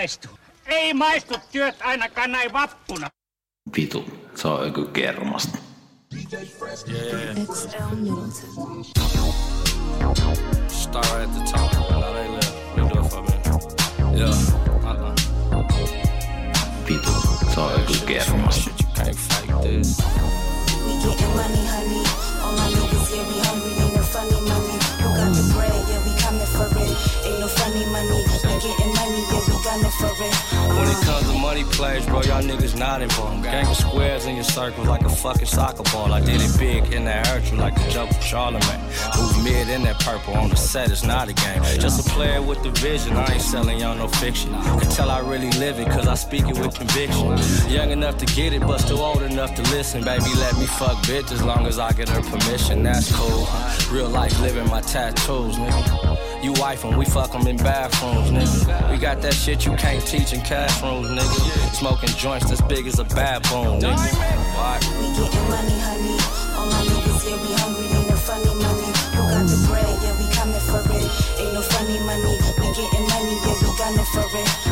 maistu. Ei maistu työt ainakaan näin vappuna. Vitu, se on ökykermasta. XL Middleton. Start right at the top. Now they live. You do it for me. Yeah. Uh-uh. Vitu, se on ökykermasta. Shit, you can't fake this. We getting money, honey. When it comes to money plays, bro, y'all niggas not involved. Gang of squares in your circles like a fucking soccer ball. I did it big in that urchin like the jump Charlemagne. Move mid in that purple on the set, it's not a game. Just a player with the vision, I ain't selling y'all no fiction. Can tell I really live it, cause I speak it with conviction. Young enough to get it, but still old enough to listen. Baby, let me fuck bitch as long as I get her permission, that's cool. Real life living my tattoos, nigga. You wife and we fuck 'em in bathrooms, nigga. We got that shit you can't teach in classrooms, nigga. Smoking joints as big as a baboon, nigga. We getting money, honey. All my niggas, yeah, we hungry. Ain't no funny money. Who got the bread? Yeah, we coming for it. Ain't no funny money. We getting money, yeah, we gunning for it.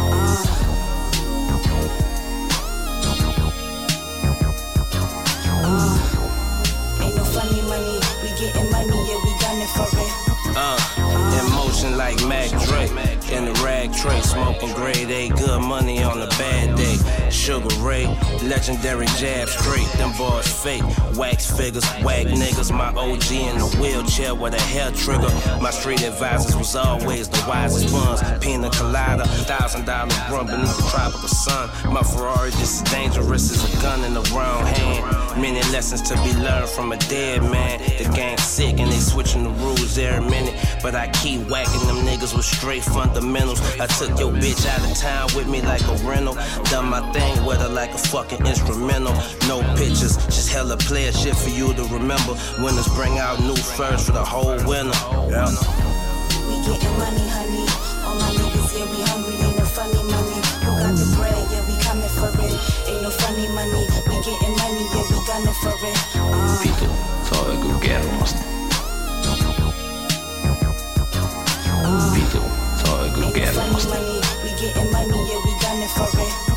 In the rag tray, smoking grade A, good money on a bad day. Sugar Ray, legendary jab straight, them bars fake. Wax figures, wag niggas, my OG in the wheelchair with a hair trigger. My street advisors was always the wisest ones. Pina colada, thousand dollar run beneath the tropical sun. My Ferrari just as dangerous as a gun in the wrong hand. Many lessons to be learned from a dead man. The game's sick and they switching the rules every minute. But I keep whacking them niggas with straight fundamentals. I took your bitch out of town with me like a rental. Done my thing with her like a fucking instrumental. No pictures, just hella player shit for you to remember. Winners bring out new furs for the whole winter. Yeah. We getting money, honey. All my niggas, here, we hungry. Ain't no funny money. Who got the bread? Yeah, we coming for it. Ain't no funny money. We getting money, yeah, we gunning for it. Uh, Vitu, se on ökykermasta. Vitu, se on ain't no funny ökykermasta. money. We getting money, yeah, we gunning for it.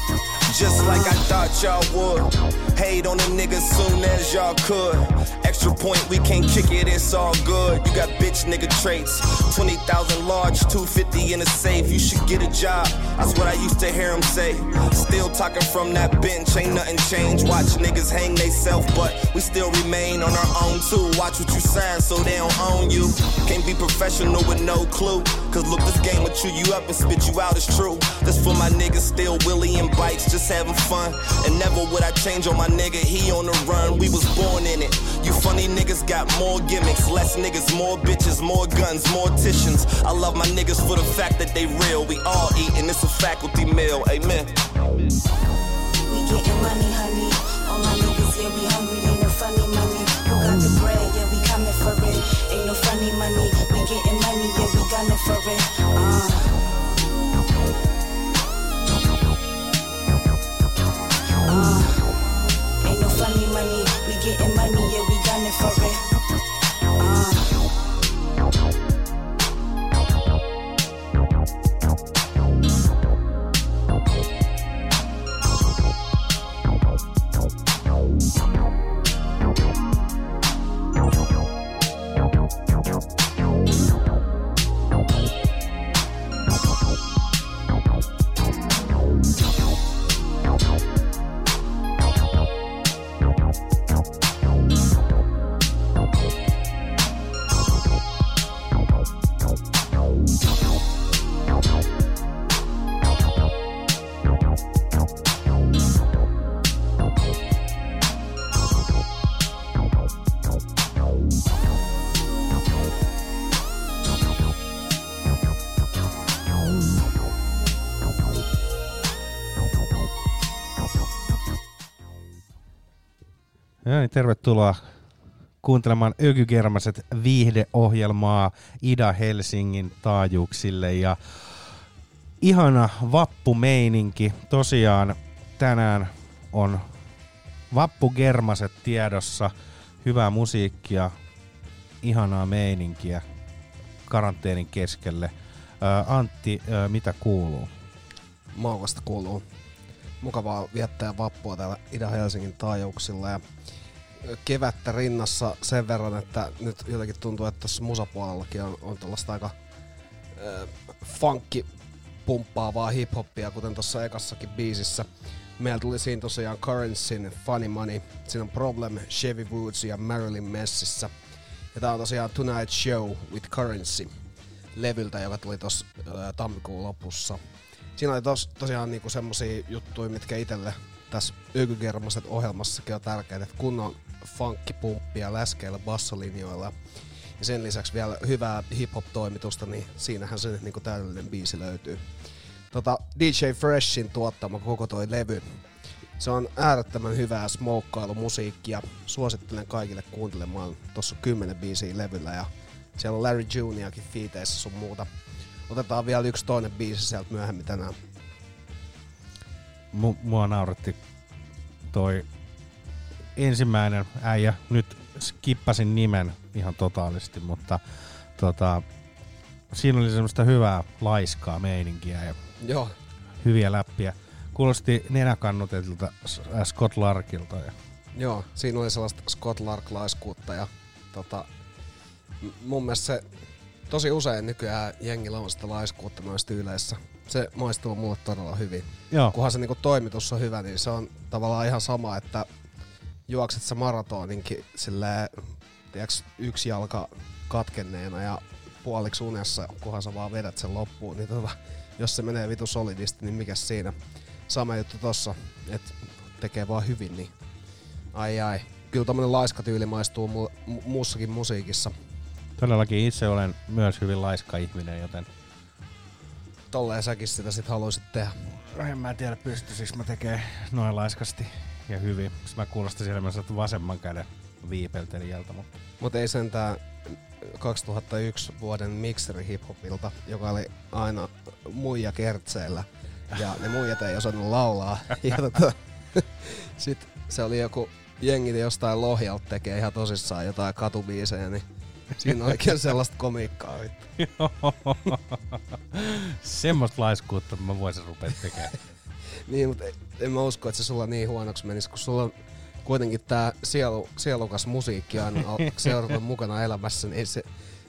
Just like I thought y'all would. Hate on the niggas soon as y'all could. Extra point, we can't kick it, it's all good. You got bitch nigga traits. 20,000 large, 250 in a safe. You should get a job. That's what I used to hear him say. Still talking from that bench, ain't nothing changed. Watch niggas hang they self, but we still remain on our own too. Watch what you sign so they don't own you. Can't be professional with no clue. Cause look, this game will chew you up and spit you out, it's true. This for my niggas still Willie and bikes, just having fun. And never would I change on my nigga, he on the run, we was born in it. You funny niggas got more gimmicks, less niggas, more bitches, more guns, morticians. I love my niggas for the fact that they real. We all eat it's a faculty meal, amen. We getting money, honey. All my niggas, yeah, we hungry. Ain't no funny money. Who got the bread? Yeah, we coming for it. Ain't no funny money. We getting money, yeah, we gunning for it. Tervetuloa kuuntelemaan Ökykermaset viihdeohjelmaa Ida-Helsingin taajuuksille ja ihana vappumeininki. Tosiaan tänään on vappugermaset tiedossa, hyvää musiikkia, ihanaa meininkiä karanteenin keskelle. Antti, mitä kuuluu? Maukasta kuuluu. Mukavaa viettää vappua täällä Ida-Helsingin taajuuksilla ja kevättä rinnassa sen verran, että nyt jotenkin tuntuu, että tuossa musapuolellakin on, on tällaista aika äh, funkki pumppaavaa hiphoppia, kuten tuossa ekassakin biisissä. Meillä tuli siinä tosiaan Currencyn Funny Money, siinä on Problem, Chevy Woods ja Marilyn Messissä. Ja tää on tosiaan Tonight Show with Currency levyltä, joka tuli tuossa äh, tammikuun lopussa. Siinä oli tos, tosiaan niinku semmosia juttuja, mitkä itelle tässä Ykygermaset ohjelmassakin on tärkeää, että kunnon funkkipumppia läskeillä bassolinjoilla ja sen lisäksi vielä hyvää hip-hop-toimitusta, niin siinähän se niinku täydellinen biisi löytyy. Tota, DJ Freshin tuottama koko toi levy, se on äärettömän hyvää smokeailu-musiikkia. Suosittelen kaikille kuuntelemaan. On kymmenen biisiä levyllä ja siellä on Larry Juniorkin fiiteissä sun muuta. Otetaan vielä yksi toinen biisi sieltä myöhemmin tänään. Mu- mua nauratti toi ensimmäinen äijä. Nyt skippasin nimen ihan totaalisesti, mutta tota, siinä oli semmoista hyvää laiskaa meininkiä ja Joo, hyviä läppiä. Kuulosti nenäkannutetilta Scott Larkilta. Ja Joo, siinä oli sellaista Scott Lark-laiskuutta ja tota, mun mielestä se tosi usein nykyään jengillä on sitä laiskuutta noissa tyyleissä. Se maistuu mulle todella hyvin. Joo, Kunhan se niinku toimitus on hyvä, niin se on tavallaan ihan sama, että juokset sä maratoninkin silleen, tiiäks, yksi jalka katkenneena ja puoliksi unessa, kunhan sä vaan vedät sen loppuun, niin tota, jos se menee vitu solidisti, niin mikä siinä? Sama juttu tossa, että tekee vaan hyvin, niin ai ai. Kyllä tommonen laiska tyyli maistuu mu- mu- muussakin musiikissa. todellakin itse olen myös hyvin laiska ihminen, joten Tolleen säkin sitä sit haluaisit tehdä. en mä tiedä pystyisikö mä tekee noin laiskasti ja hyvin. Sitten mä kuulostan siellä myös vasemman käden viipeltelijältä, mutta Mutta ei sentään 2001 vuoden mixeri hiphopilta, joka oli aina muija kertseillä. Ja ne muijat ei osannut laulaa. Ja tota, sit se oli joku jengi jostain Lohjalta tekee ihan tosissaan jotain katubiisejä, niin siinä on oikein sellaista komiikkaa. vittu. semmoista laiskuutta mä voisin rupea tekemään. Niin, mutta en mä usko, että se sulla niin huonoksi menisi, kun sulla on kuitenkin tää sielu, sielukas musiikki al- seurata mukana elämässä, niin se,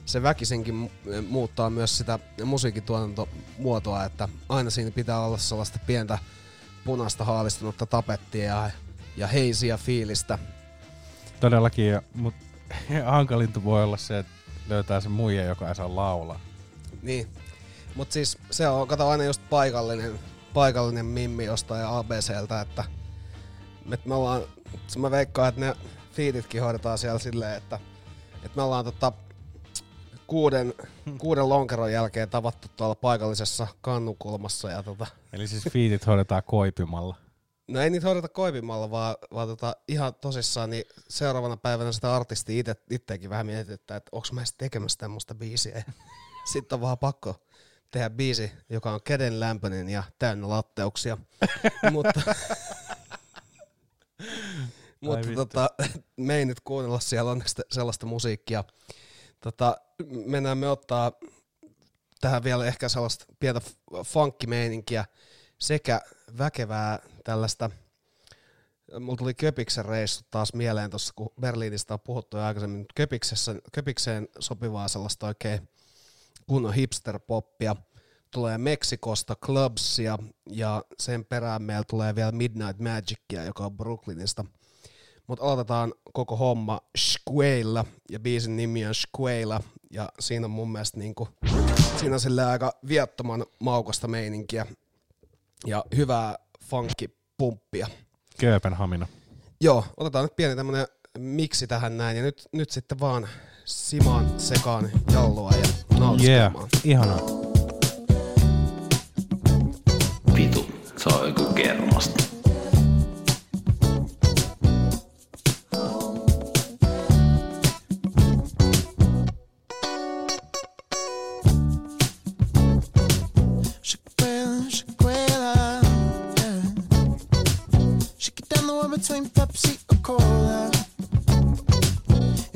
se väkisinkin mu- muuttaa myös sitä musiikin tuotantomuotoa, että aina siinä pitää olla sellaista pientä punaista haalistunutta tapettia ja, ja heisiä fiilistä. Todellakin, ja- mut hankalinta voi olla se, että löytää se muija, joka ei saa laulaa. Niin. Mut siis se on, kato aina just paikallinen, paikallinen mimmi jostain ABCltä, että, että me ollaan, se mä veikkaan, että ne fiititkin hoidetaan siellä silleen, että, että me ollaan tota, kuuden, kuuden lonkeron jälkeen tavattu tuolla paikallisessa kannukulmassa ja tota, Eli siis fiitit hoidetaan koipimalla. No ei niitä hoideta koipimalla, vaan, vaan tota, ihan tosissaan, niin seuraavana päivänä sitä artisti ite, itteekin vähän mietitään, että onko mä edes tekemässä tämmöistä biisiä. Sitten on vaan pakko tehdä biisi, joka on kädenlämpöinen ja täynnä latteuksia. mutta mutta tota, me ei nyt kuunnella siellä onneksi sellaista musiikkia. Tota, mennään me ottaa tähän vielä ehkä sellaista pientä funkkimeininkiä sekä väkevää tällaista Mulla tuli Köpiksen reissu taas mieleen tuossa, kun Berliinistä on puhuttu jo aikaisemmin, mutta Köpiksessä, Köpikseen sopivaa sellaista oikein kunnon hipster-poppia. Tulee Meksikosta Clubsia ja sen perään meillä tulee vielä Midnight Magicia, joka on Brooklynista. Mutta aloitetaan koko homma Squailla ja biisin nimi on Squailla ja siinä on mun mielestä niinku, siinä on aika viattoman maukasta meininkiä ja hyvää funky-pumppia. Kööpenhamina. Joo, otetaan nyt pieni tämmönen miksi tähän näin ja nyt, nyt sitten vaan simaan sekaan jallua ja Yeah, nautiskelmaan. ihanaa. Vitu, se on joku kermasta.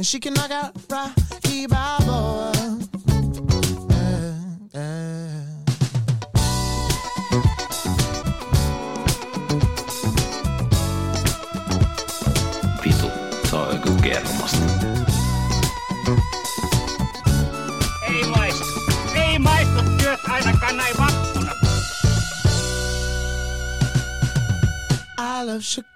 she can knock out Rocky Balboa. Uh, uh. Vitu, se on joku kermasta. Ei maistu, ei maistu työt ainakaan näin vappuna. I love Chicago.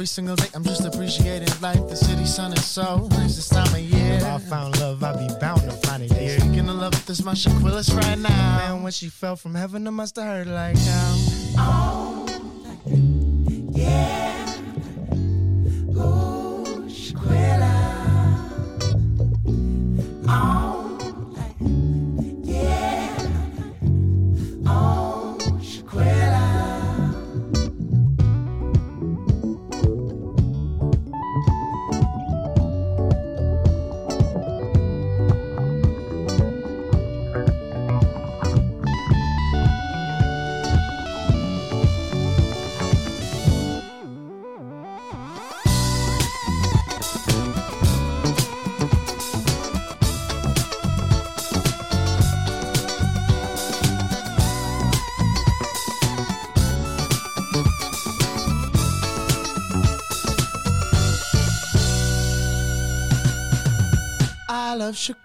Every single day, I'm just appreciating life. The city sun is so nice this time of year. If I found love, I'd be bound to find it here. Speaking of love, this my Shaquillas right now. Man, when she fell from heaven, it must have hurt like how. I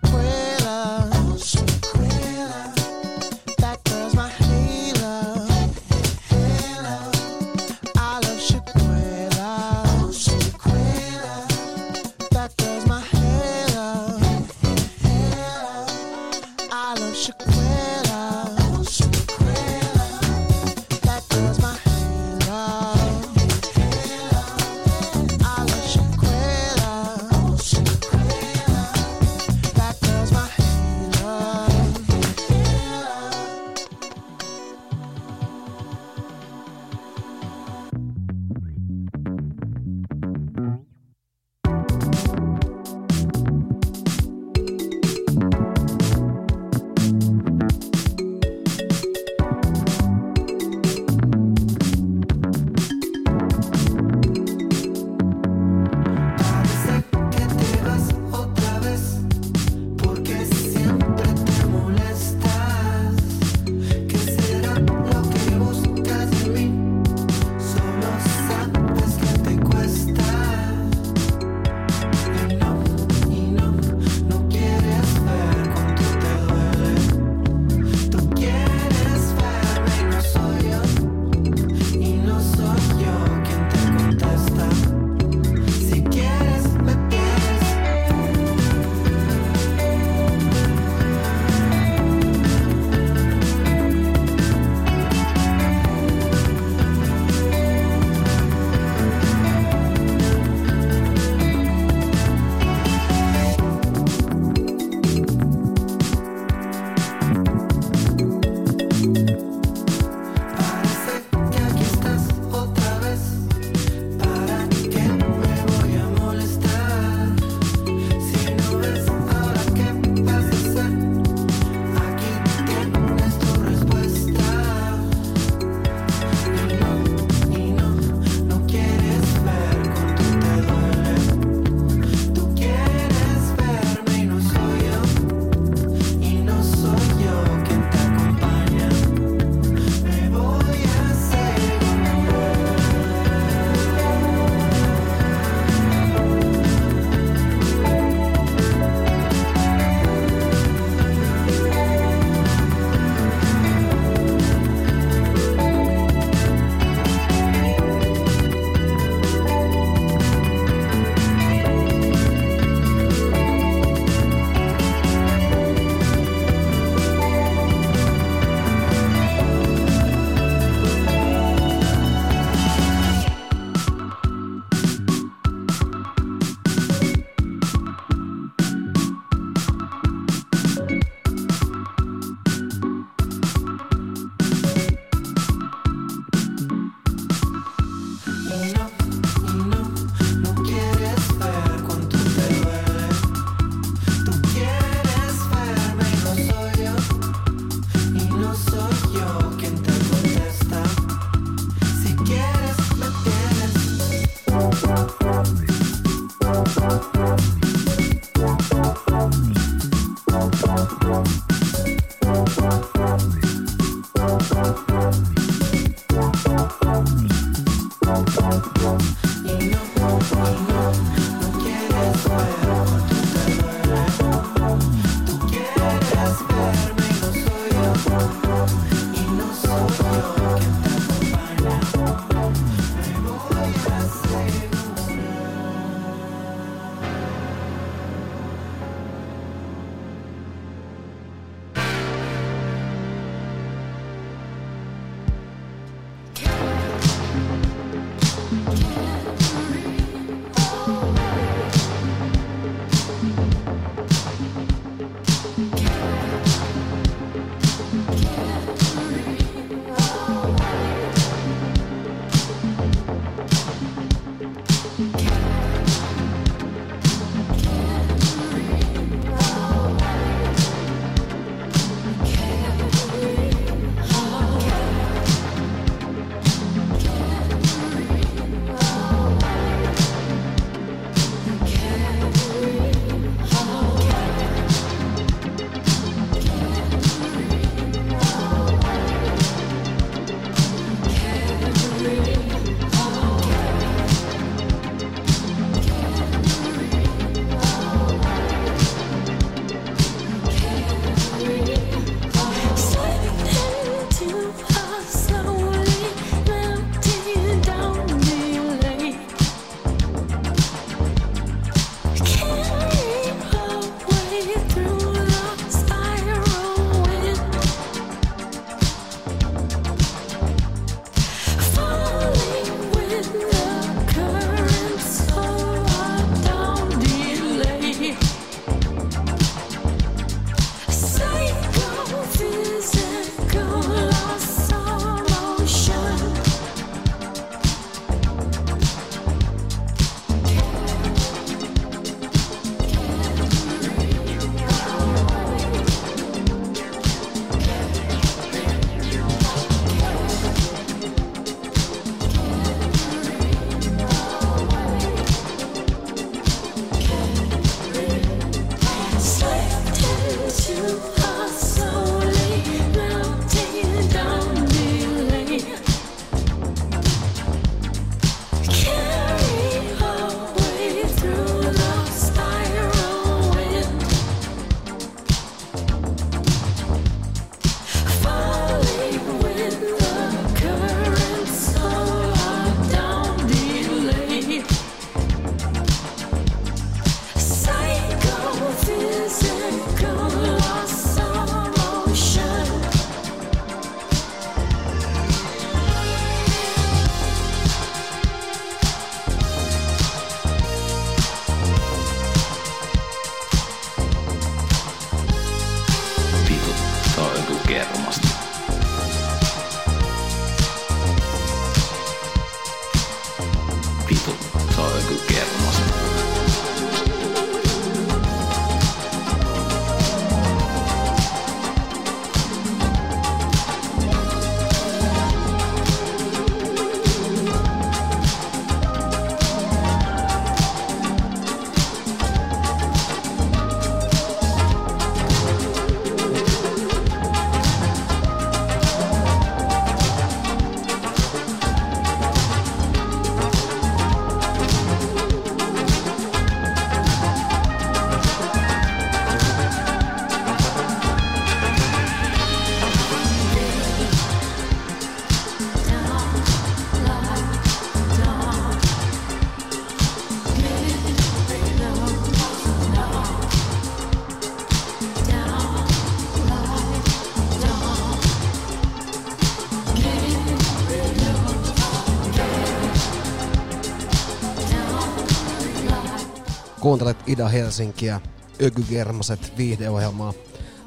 Kuuntelet Ida Helsinkiä, Ökygermaset viihdeohjelmaa.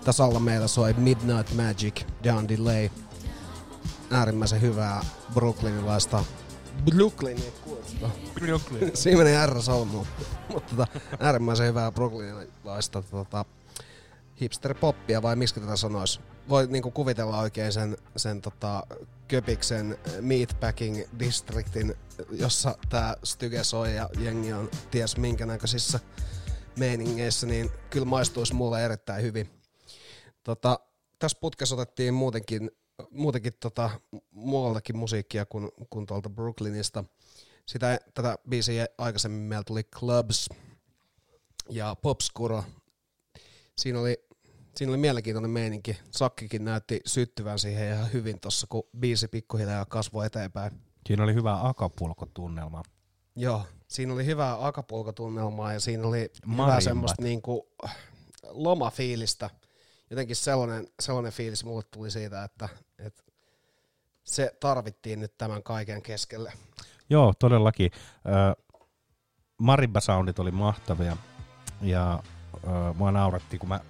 Tasalla meillä soi Midnight Magic, Down Delay. Äärimmäisen hyvää brooklynilaista Brooklynia kuulostaa. Brooklyn. Siinä meni R solmuun. Mutta tota, äärimmäisen hyvää brooklynilaista tota, hipster-poppia, vai miksi tätä sanois? Voi niinku kuvitella oikein sen, sen tota, Köpiksen Meatpacking Districtin, jossa tää Styge soi ja jengi on ties minkä näköisissä meiningeissä, niin kyllä maistuisi mulle erittäin hyvin. Tota, tässä putkessa otettiin muutenkin, muutenkin tota, muualtakin musiikkia kuin, kuin tuolta Brooklynista. Sitä, tätä biisiä aikaisemmin meillä tuli Clubs ja Popskuro. Siinä oli, siinä oli mielenkiintoinen meininki. Sakkikin näytti syttyvän siihen ihan hyvin tuossa, kun biisi pikkuhiljaa kasvoi eteenpäin. Siinä oli hyvä akapulkotunnelma. Joo, siinä oli hyvää akapulkotunnelmaa ja siinä oli hyvää Marimbat. semmoista niinku lomafiilistä. Jotenkin sellainen, sellainen fiilis mulle tuli siitä, että, että se tarvittiin nyt tämän kaiken keskelle. Joo, todellakin. Marimba-soundit oli mahtavia ja mua nauratti, kun mä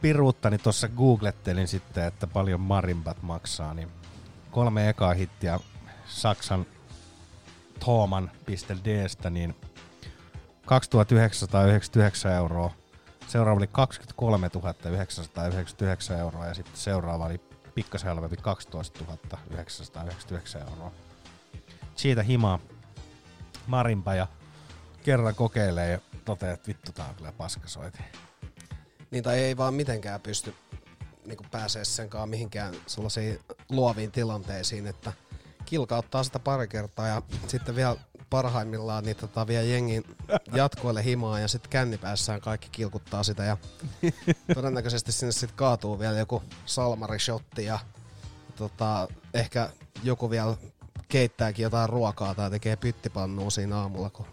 piruuttani tuossa googlettelin sitten, että paljon marimbat maksaa, niin kolme ekaa hittiä Saksan Thoman.dstä, niin 2999 euroa. Seuraava oli 23 999 euroa ja sitten seuraava oli pikkasen halvempi 12 999 euroa. Siitä himaa Marimpa ja kerran kokeilee ja toteaa, että vittu tää on kyllä paskasoiti. Niin tai ei vaan mitenkään pysty niin pääsee senkaan mihinkään sellaisiin luoviin tilanteisiin, että kilkauttaa sitä pari kertaa ja sitten vielä parhaimmillaan niin tota, vie jengin jatkoille himaa ja sitten kännipäässään kaikki kilkuttaa sitä ja todennäköisesti sinne sitten kaatuu vielä joku salmarishotti ja tota, ehkä joku vielä keittääkin jotain ruokaa tai tekee pyttipannua siinä aamulla, kun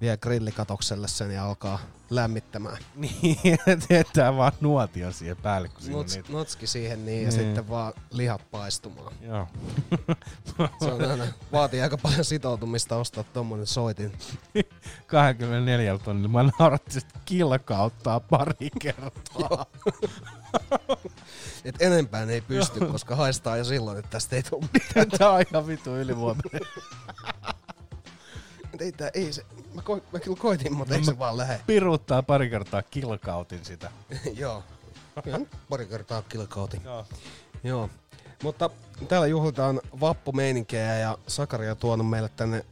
vie grillikatokselle sen ja alkaa lämmittämään. Niin, teetään vaan nuotio siihen päälle, kun Nuts, niitä. notski siihen niin, ja Niin. sitten vaan lihat paistumaan. Joo. Se on aina, vaatii aika paljon sitoutumista ostaa tommonen soitin. 24 tonnilla. Mä nauratti, että kilkauttaa pari kertaa. Et enempää ei pysty, koska haistaa jo silloin, että tästä ei tule mitään. Tää on ihan vitu ylivuotainen. Ei, tää, ei se, mä, ko, mä kyllä koitin, mutta ei se vaan lähe. Piruuttaa pari kertaa, kilkautin sitä. Joo. Pari kertaa kilkautin. Joo. Joo. Mutta täällä juhlitaan vappumeininkiä ja Sakari on tuonut meille tänne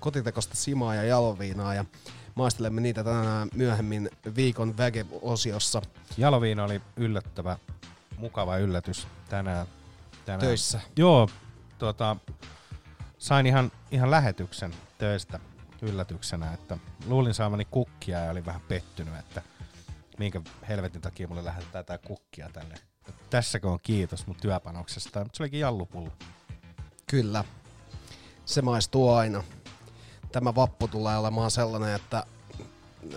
kotitekosta simaa ja jaloviinaa ja maistelemme niitä tänään myöhemmin viikon väge-osiossa Jaloviina oli yllättävä, mukava yllätys tänään. tänään. töissä. Joo, tota, sain ihan, ihan lähetyksen töistä yllätyksenä, että luulin saamani kukkia ja olin vähän pettynyt, että minkä helvetin takia mulle lähetetään tää kukkia tänne. Tässäkö on kiitos mun työpanoksesta, mutta se olikin jallupullo. Kyllä. Se maistuu aina. Tämä vappu tulee olemaan sellainen, että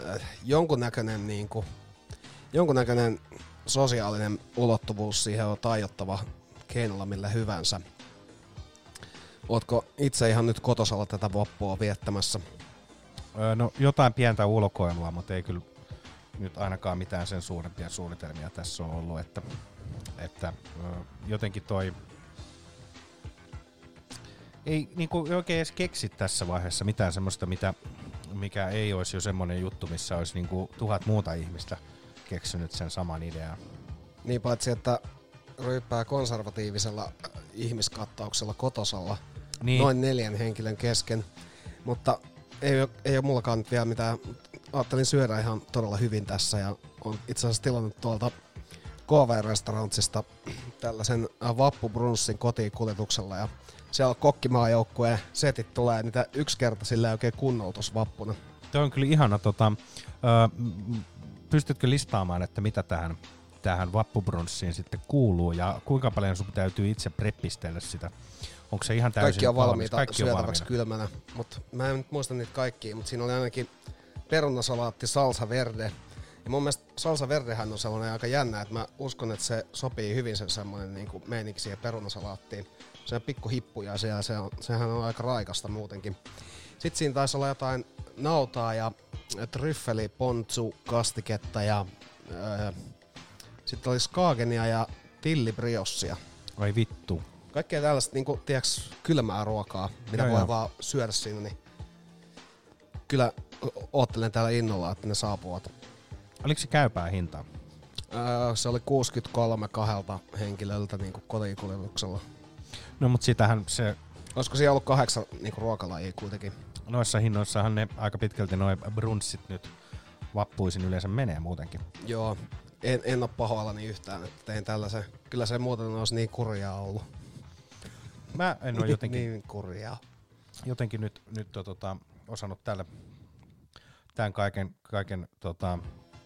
äh, jonkunnäköinen, niin kuin, jonkunnäköinen sosiaalinen ulottuvuus siihen on taiottava keinolla millä hyvänsä. Ootko itse ihan nyt kotosalla tätä vappua viettämässä? Öö, no jotain pientä ulkoilua, mutta ei kyllä nyt ainakaan mitään sen suurempia suunnitelmia tässä on ollut, että, että öö, jotenkin toi ei niinku oikein edes keksi tässä vaiheessa mitään semmoista, mitä, mikä ei olisi jo semmoinen juttu, missä olisi niinku tuhat muuta ihmistä keksinyt sen saman idean. Niin paitsi, että ryyppää konservatiivisella ihmiskattauksella kotosalla Niin. noin neljän henkilön kesken. Mutta ei, oo- ei ole mullakaan nyt vielä mitään. Ajattelin syödä ihan todella hyvin tässä ja on itse asiassa tilannut tuolta KV-restaurantsista tällaisen äh, vappubrunssin kotiin kuljetuksella ja siellä on kokkimaajoukkueen setit tulee niitä yksi kerta sillä oikein kunnolla vappuna. Tuo on kyllä ihana. Tota, öö, m- pystytkö listaamaan, että mitä tähän, tähän vappubrunssiin sitten kuuluu ja kuinka paljon sun täytyy itse preppistellä sitä? Onko se ihan täysin Kaikki on valmiita Kaikki on syötäväksi valmiina. kylmänä, mutta mä en nyt muista niitä kaikkia, mutta siinä oli ainakin perunasalaatti salsa verde. Ja mun mielestä salsa verdehän on sellainen aika jännä, että mä uskon, että se sopii hyvin sen semmoinen niin kuin meiniksi siihen perunasalaattiin. Se on pikku hippuja siellä, se on, sehän on aika raikasta muutenkin. Sitten siinä taisi olla jotain nautaa ja tryffeli pontsu kastiketta ja öö, sitten oli skaagenia ja tillibriossia. Oi vittu. Kaikkea tällaista niinku, tiiäks, kylmää ruokaa, mitä Joo, voi joo. vaan syödä siinä, niin kyllä oottelen täällä innolla, että ne saapuvat. Oliko se käypää hintaa? Öö, se oli 63 kahdelta henkilöltä niinku kotikuljetuksella. No mut sitähän se, Olisiko siellä ollut kahdeksan niinku ruokalajia kuitenkin? noissa hinnoissahan ne aika pitkälti noin brunssit nyt vappuisin yleensä menee muutenkin. Joo, en, en oo pahoillani yhtään, että tein tällaisen. Kyllä se muuten olisi niin kurjaa ollut. Mä en ole jotenkin, niin kurjaa. jotenkin nyt, nyt on, tota, osannut tällä, tämän kaiken, kaiken tota,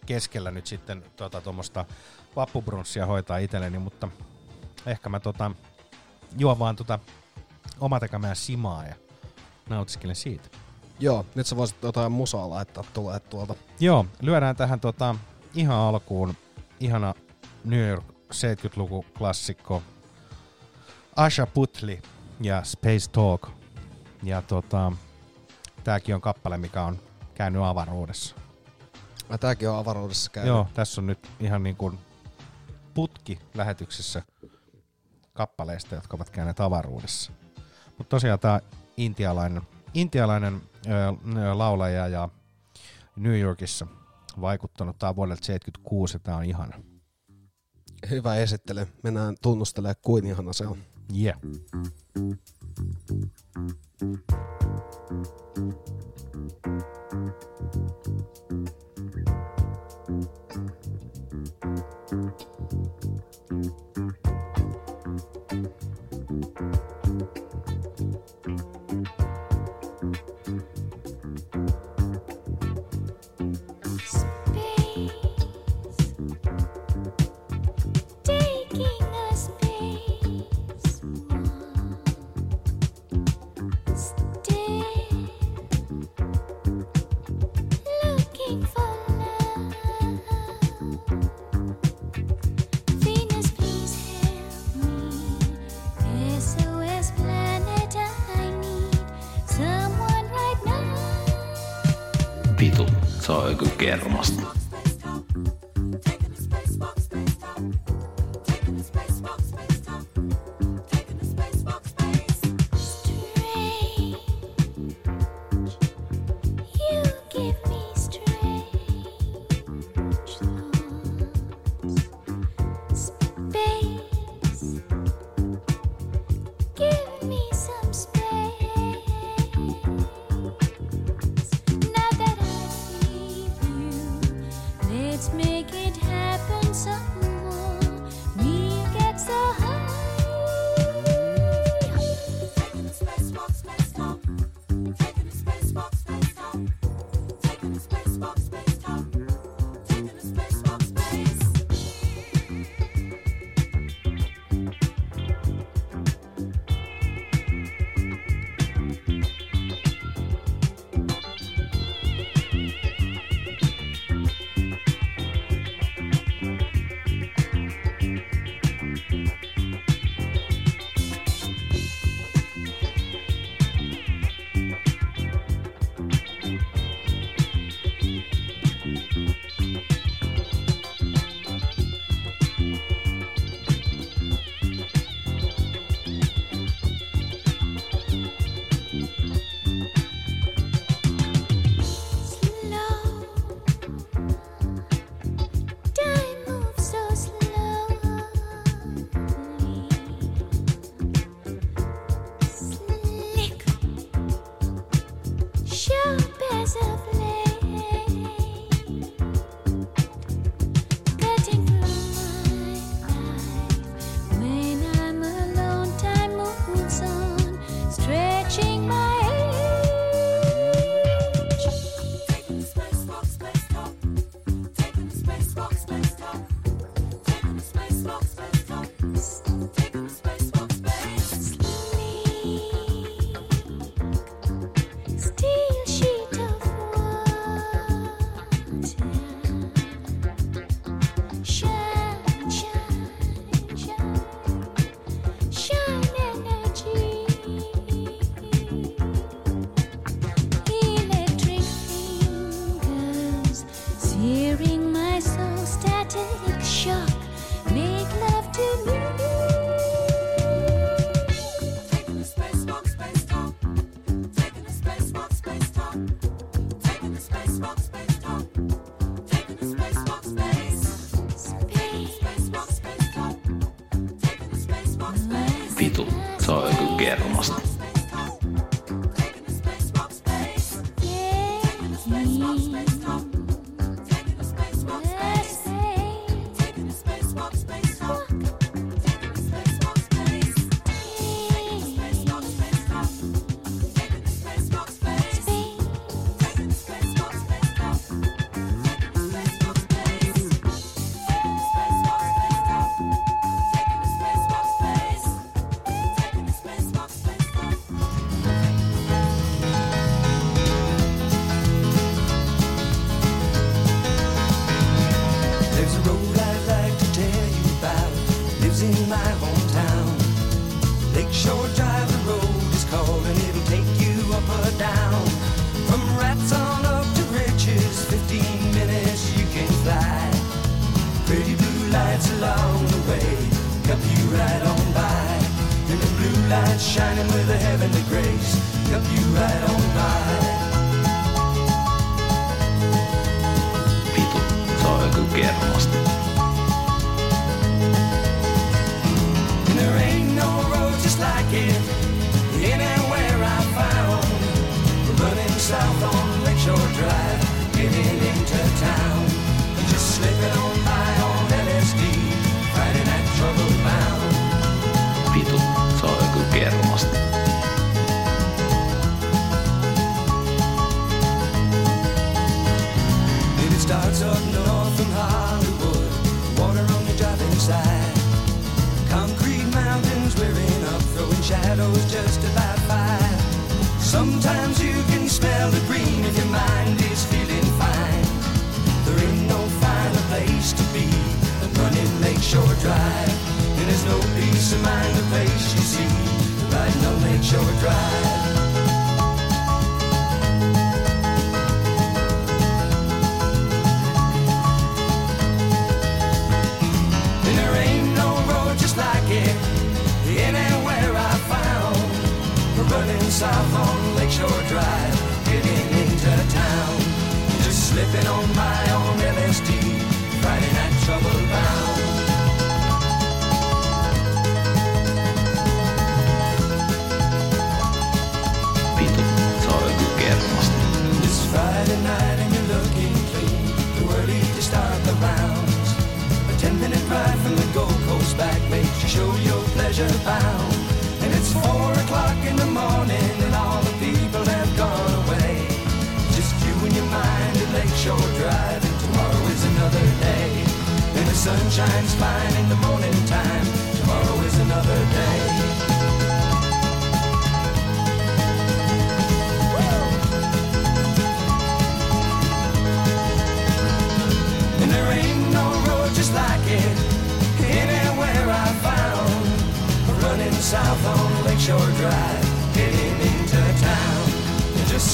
keskellä nyt sitten tota, tuommoista vappubrunssia hoitaa itselleni, mutta ehkä mä tota, juon vaan tota oma tekemää simaa ja nautiskelen siitä. Joo, nyt sä voisit jotain musaa laittaa tulee tuolta. Joo, lyödään tähän tota, ihan alkuun ihana New York 70-luku klassikko Asha Putli ja Space Talk. Ja tota, tääkin on kappale, mikä on käynyt avaruudessa. Ja tääkin on avaruudessa käynyt. Joo, tässä on nyt ihan niin kuin putki lähetyksessä kappaleista, jotka ovat käyneet avaruudessa. Mutta tosiaan tämä intialainen, intialainen ö, laulaja ja New Yorkissa vaikuttanut. Tämä on vuodelta 76 ja tämä on ihana. Hyvä esittely. Mennään tunnustelemaan, kuin ihana se on. Yeah.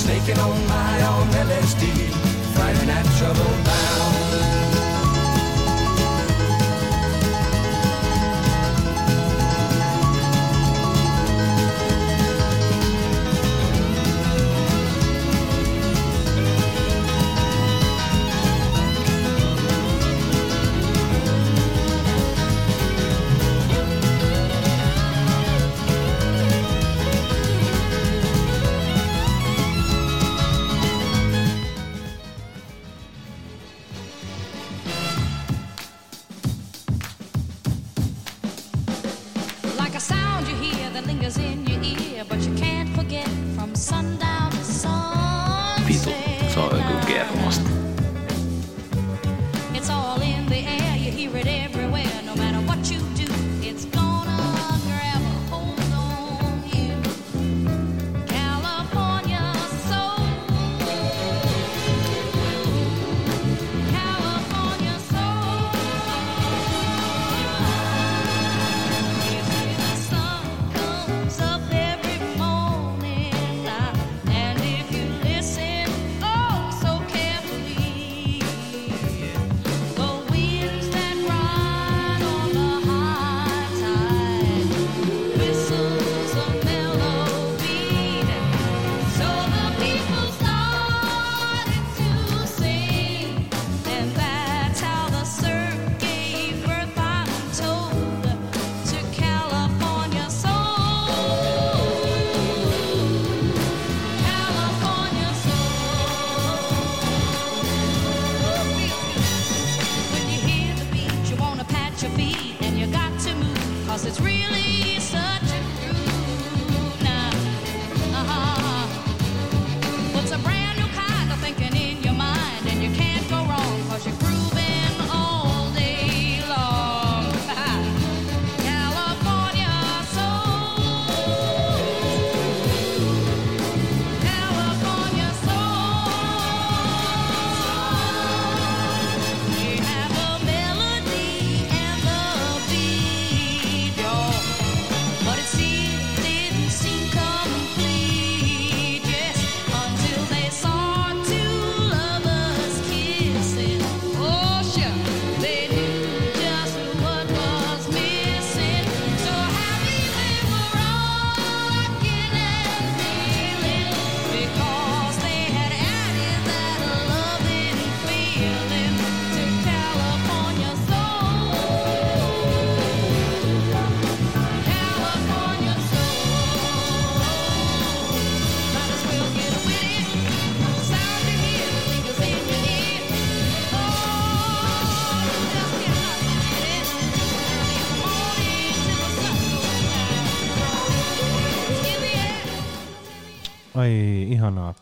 Snaking on my own LSD, Friday night trouble bound.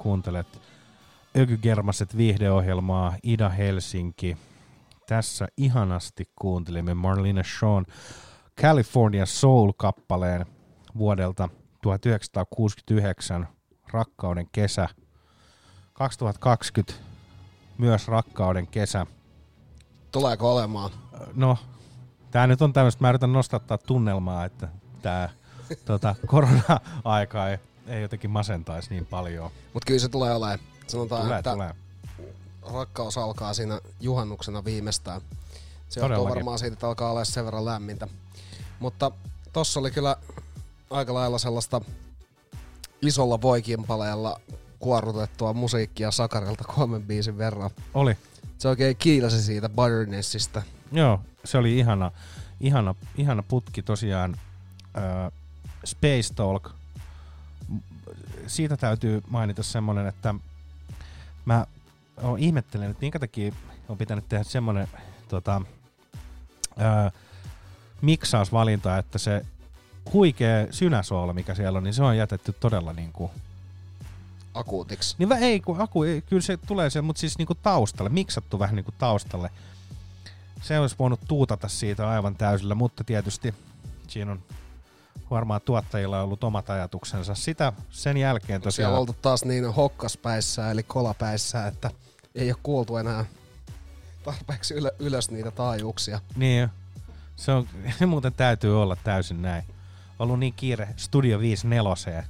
Kuuntelet Ökygermaset viihdeohjelmaa Ida Helsinki. Tässä ihanasti kuuntelimme Marlena Shawn California Soul-kappaleen vuodelta 1969, Rakkauden kesä. 2020, myös Rakkauden kesä. Tuleeko olemaan? No, tää nyt on tämmöistä, mä yritän nostattaa tunnelmaa, että tää tota, korona-aika ei, ei jotenkin masentaisi niin paljon. Mutta kyllä se tulee olemaan. Sanotaan, Tulee, että tulee. rakkaus alkaa siinä juhannuksena viimeistään. Se Todellakin. varmaan siitä, että alkaa olla sen verran lämmintä. Mutta tossa oli kyllä aika lailla sellaista isolla voikimpaleella kuorutettua musiikkia Sakarilta kolmen biisin verran. Oli. Se oikein kiilasi siitä Butternessista. Joo, se oli ihana, ihana, ihana putki tosiaan. Ö, Space Talk. Siitä täytyy mainita semmonen, että mä oon ihmettelen, että minkä takia on pitänyt tehdä semmonen tota, ö, miksausvalinta, että se huikea synäsoolo, mikä siellä on, niin se on jätetty todella niinku Akuutiksi. niin ei, kun aku, ei, kyllä se tulee siellä, mutta siis niinku taustalle, miksattu vähän niinku taustalle. Se olisi voinut tuutata siitä aivan täysillä, mutta tietysti siinä on varmaan tuottajilla ollut omat ajatuksensa. Sitä sen jälkeen Siellä tosiaan... on oltu taas niin hokkaspäissä eli kolapäissä, että ei ole kuultu enää tarpeeksi ylö, ylös niitä taajuuksia. Niin, se, on, se muuten täytyy olla täysin näin. Ollut niin kiire Studio 5 neloseen.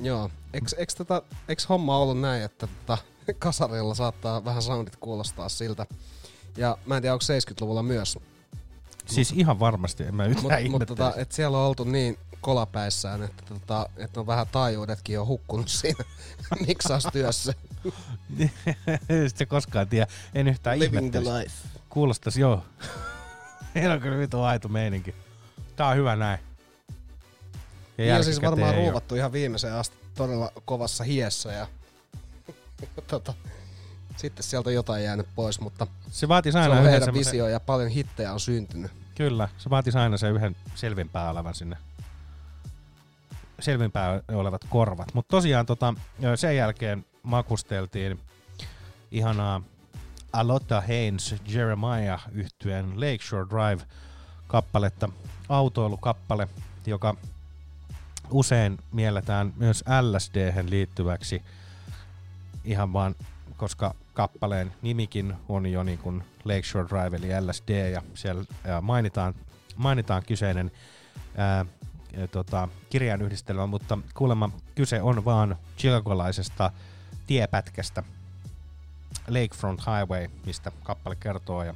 Joo. Eiks, eiks, tota, homma ollut näin, että tota, kasarilla saattaa vähän soundit kuulostaa siltä. Ja mä en tiedä, onko 70-luvulla myös. Siis ihan varmasti, en mä yhtään Mutta mut, tota, et siellä on oltu niin kolapäissään, että, tota, että on vähän taajuudetkin jo hukkunut siinä miksaustyössä. Sitten se koskaan tiedä. En yhtään Living the life. Kuulostas joo. Meillä on kyllä vitu aito meininki. Tää on hyvä näin. Ja Ja, ja siis varmaan ei ruuvattu ihan viimeiseen asti todella kovassa hiessä ja tota, sitten sieltä on jotain jäänyt pois, mutta Se vaatisi se aina on yhden heidän semmosen- visio ja paljon hittejä on syntynyt. Kyllä, se vaatisi aina sen yhden selvinpää olevan sinne. Selvinpää olevat korvat. Mutta tosiaan tota, sen jälkeen makusteltiin ihanaa Alotta Haynes Jeremiah yhtyeen Lakeshore Drive kappaletta, autoilukappale, joka usein mielletään myös LSD liittyväksi ihan vaan, koska kappaleen nimikin on jo niin kuin Lakeshore Drive eli LSD ja siellä ää, mainitaan, mainitaan kyseinen ää, ja tota, kirjan yhdistelmä, mutta kuulemma kyse on vaan chilagolaisesta tiepätkästä Lakefront Highway, mistä kappale kertoo ja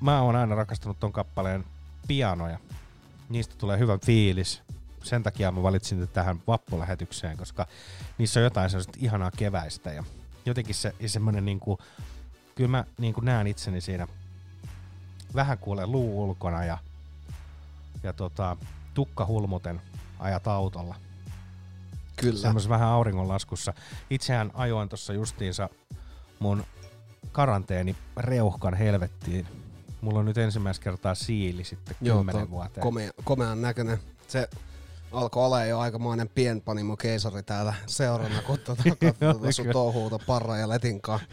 mä oon aina rakastanut ton kappaleen pianoja. Niistä tulee hyvä fiilis. Sen takia mä valitsin tähän vappulähetykseen, koska niissä on jotain sellaista ihanaa keväistä ja jotenkin se semmoinen niinku, kyllä mä niinku näen itseni siinä vähän kuule luu ulkona ja, ja tota, tukka hulmuten ajat autolla. Kyllä. Semmoisessa vähän auringonlaskussa. Itsehän ajoin tuossa justiinsa mun karanteeni reuhkan helvettiin. Mulla on nyt ensimmäistä kertaa siili sitten kymmenen vuoteen. Komea, komean näköinen. Se alkoi olla jo aikamoinen pienpanimo keisari täällä seurana, kun tuota, katsotaan sun Kyllä. touhuuta parra ja kyllä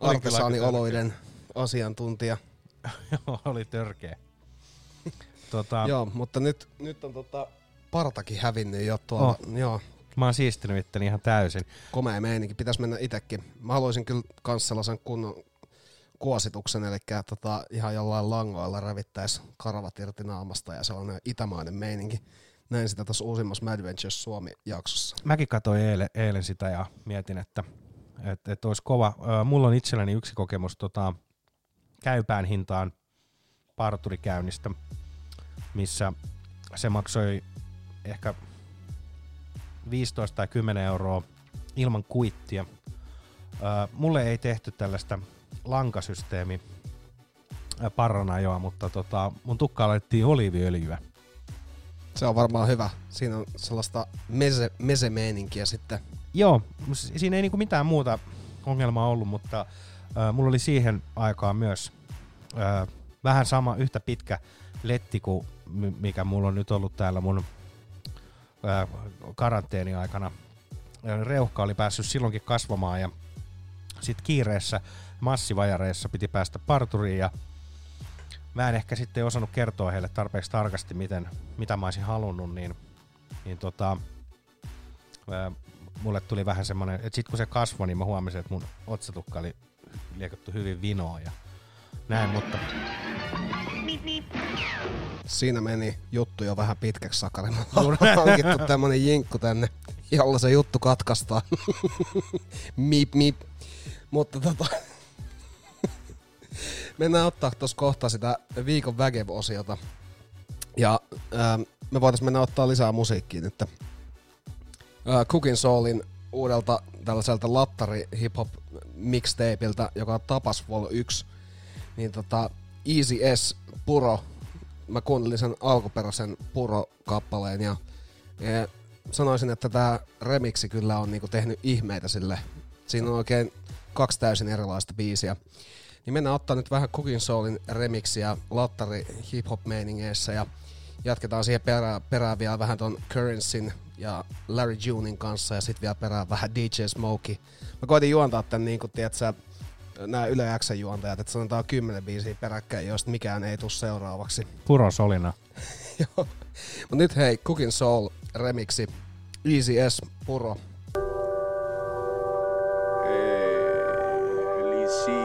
Artesaanioloiden asiantuntija. Joo, oli törkeä. tota, Joo, mutta nyt, nyt on tota partakin hävinnyt jo tuolla. Oh. Joo, Mä oon siistinyt itteni ihan täysin. komea meininki. Pitäisi mennä itekin. Mä haluaisin kyllä kans sellaisen kunnon kuosituksen, eli tota, ihan jollain langoilla revittäisi karvat irti naamasta ja sellainen itämainen meininki. Näin sitä tuossa uusimmassa Mad Ventures Suomi-jaksossa. Mäkin katsoin eilen, eilen sitä ja mietin, että et, et olisi kova. Mulla on itselläni yksi kokemus tota, käypään hintaan parturikäynnistä, missä se maksoi ehkä 15 tai 10 euroa ilman kuittia. Mulle ei tehty tällaista lankasysteemi parranajoa, mutta tota, mun tukkaan laitettiin oliiviöljyä. Se on varmaan hyvä. Siinä on sellaista mese, mese-meininkiä sitten. Joo, siinä ei niinku mitään muuta ongelmaa ollut, mutta äh, mulla oli siihen aikaan myös äh, vähän sama yhtä pitkä letti kuin mi- mikä mulla on nyt ollut täällä mun ää, karanteeniaikana. Ää, Reuhka oli päässyt silloinkin kasvamaan ja sitten kiireessä massivajareissa piti päästä parturiin ja mä en ehkä sitten osannut kertoa heille tarpeeksi tarkasti, miten, mitä mä olisin halunnut, niin, niin tota, ää, mulle tuli vähän semmonen, että sit kun se kasvoi, niin mä huomasin, että mun otsatukka oli liekattu hyvin vinoa ja näin, mutta Siinä meni juttu jo vähän pitkäksi Sakari. Me Juuri ollaan hankittu tämmönen jinkku tänne, jolla se juttu katkaistaan. mip mip. Mutta tota... Mennään ottaa tuossa kohta sitä viikon väkev-osiota. Ja ää, me voitais mennä ottaa lisää musiikkia nyt. Ää, Cooking Soulin uudelta tällaiselta lattari hip-hop mixtapeiltä, joka on Tapas Vol 1. Niin tota, Easy S Puro mä kuuntelin sen alkuperäisen Puro-kappaleen ja, ja sanoisin, että tämä remiksi kyllä on niinku tehnyt ihmeitä sille. Siinä on oikein kaksi täysin erilaista biisiä. Niin mennään ottaa nyt vähän Cooking Soulin remixiä lattari hip-hop meiningeissä ja jatketaan siihen perään, perään vielä vähän ton Currencyn ja Larry Junin kanssa ja sitten vielä perään vähän DJ Smokey. Mä koitin juontaa tän niinku, tiedätkö, nämä Yle Xn juontajat, että sanotaan kymmenen biisiä peräkkäin, joista mikään ei tule seuraavaksi. purosolina. Joo. Mut nyt hei, Cooking Soul remixi. Easy S, puro. Escucha,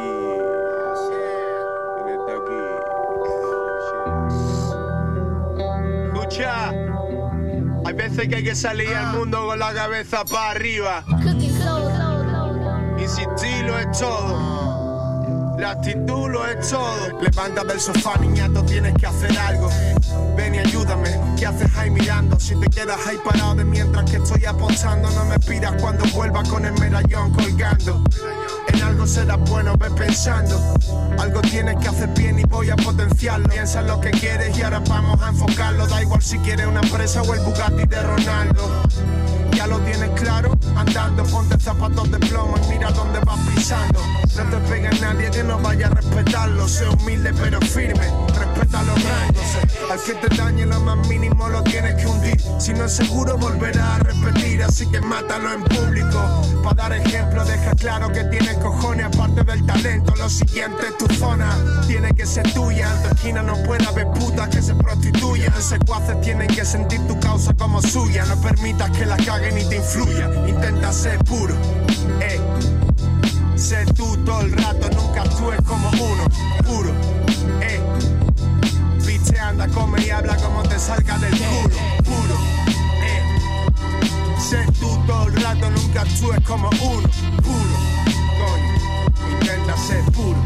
que hay que salir al mundo con la cabeza para arriba. Y sin ti lo es todo. La actitud lo es todo. Levanta del sofá, niñato, tienes que hacer algo. Ven y ayúdame. ¿Qué haces ahí mirando? Si te quedas ahí parado de mientras que estoy apostando, no me pidas cuando vuelva con el medallón colgando. En algo será bueno, ve pensando. Algo tienes que hacer bien y voy a potenciarlo. Piensa en lo que quieres y ahora vamos a enfocarlo. Da igual si quieres una empresa o el Bugatti de Ronaldo. Ya lo tienes claro, andando, ponte zapatos de plomo y mira dónde vas pisando. No te pega nadie que no vaya a respetarlo. Sé humilde pero firme, respeta los rangos. Al que te dañe lo más mínimo lo tienes que hundir. Si no es seguro volverá a repetir, así que mátalo en público. Para dar ejemplo, deja claro que tienes cojones aparte del talento. Lo siguiente es tu zona, tiene que ser tuya. En tu esquina no puede haber putas que se prostituyan. Secuaces tienen que sentir tu causa como suya. No permitas que la caguen y te influya. Intenta ser puro. Sé tú todo el rato, nunca actúes como uno, puro, eh. Viste, anda, come y habla como te salga del culo, puro, eh. Sé tú todo el rato, nunca actúes como uno, puro, coño. Intenta ser puro,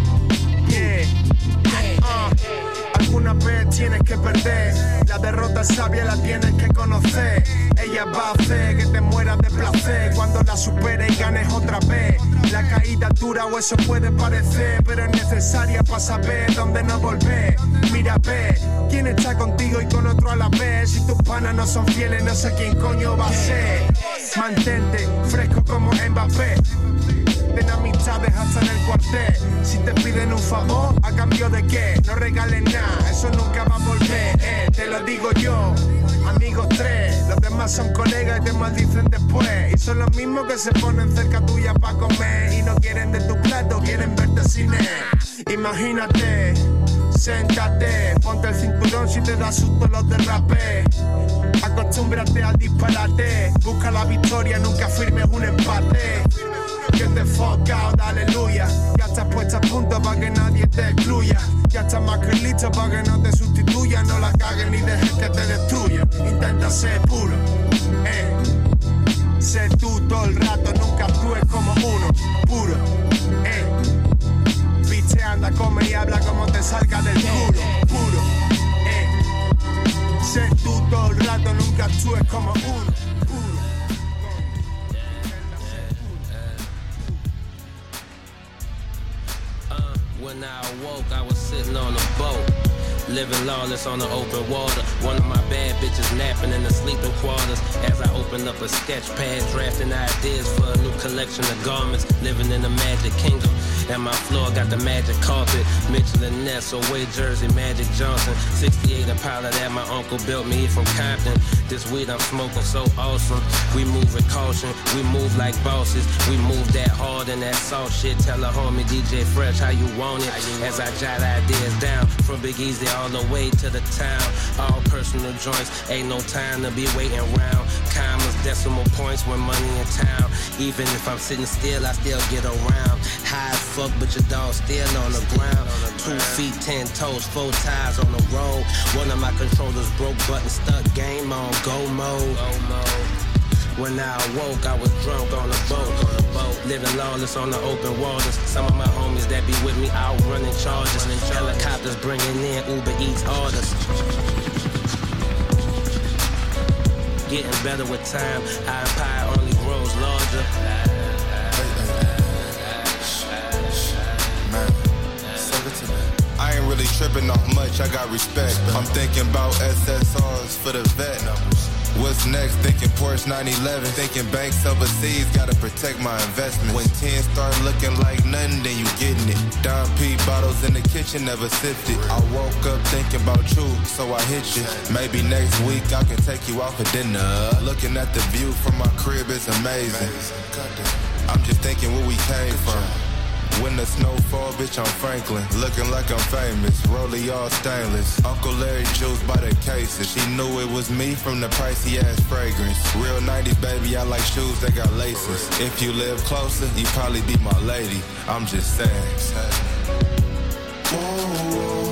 Alguna vez tienes que perder, la derrota sabia la tienes que conocer. Ella va a hacer que te mueras de placer cuando la superes y ganes otra vez. La caída dura o eso puede parecer, pero es necesaria para saber dónde no volver. Mira, ve, quién está contigo y con otro a la vez. Si tus panas no son fieles, no sé quién coño va a ser. Mantente fresco como Mbappé. Ten amistades hasta en el cuartel. Si te piden un favor, ¿a cambio de qué? No regales nada, eso nunca va a volver. Eh, te lo digo yo, amigos tres. Los demás son colegas y te maldicen después. Y son los mismos que se ponen cerca tuya para comer. Y no quieren de tu plato, quieren verte sin él. Imagínate, séntate, ponte el cinturón si te da susto los derrapes. Acostúmbrate al disparate, busca la victoria, nunca firmes un empate. Get the fuck out, aleluya. Ya estás puesta a punto para que nadie te excluya. Ya estás más que listo para que no te sustituya. No la cagues ni dejes que te destruya. Intenta ser puro, eh. Sé tú todo el rato, nunca actúes como uno, puro, eh. Viste, anda, come y habla como te salga del culo, puro, eh. Sé tú todo el rato, nunca actúes como uno. When I awoke, I was sitting on a boat. Living lawless on the open water. One of my bad bitches napping in the sleeping quarters. As I open up a sketch pad, drafting ideas for a new collection of garments. Living in the magic kingdom. And my floor got the magic carpet. Mitchell and Ness, away Jersey, Magic Johnson. 68 Impala that my uncle built me from Compton. This weed I'm smoking so awesome. We move with caution, we move like bosses. We move that hard and that soft shit. Tell a homie DJ Fresh how you want it. As I jot ideas down from Big Easy all the way to the town. All personal joints, ain't no time to be waiting around. Commas, decimal points when money in town. Even if I'm sitting still, I still get around. High as fuck, but your dog still on the ground. Two feet, ten toes, four tires on the road. One of my controllers broke, button stuck, game on, go mode. When I awoke, I was drunk on a boat, living lawless on the open waters. Some of my homies that be with me out running charges, helicopters bringing in Uber Eats orders. Getting better with time, our pie only grows larger. I ain't really tripping off much, I got respect. I'm thinking about SSRs for the vet. What's next? Thinking Porsche 911. Thinking banks overseas, gotta protect my investment. When 10 start looking like nothing, then you getting it. Don P bottles in the kitchen, never sipped it. I woke up thinking about you, so I hit you. Maybe next week I can take you out for dinner. Looking at the view from my crib is amazing. I'm just thinking where we came from. When the snow fall, bitch, I'm Franklin. Looking like I'm famous. Rollie all stainless. Uncle Larry juice by the cases. She knew it was me from the pricey ass fragrance. Real 90s, baby, I like shoes that got laces. If you live closer, you probably be my lady. I'm just saying. Whoa, hey,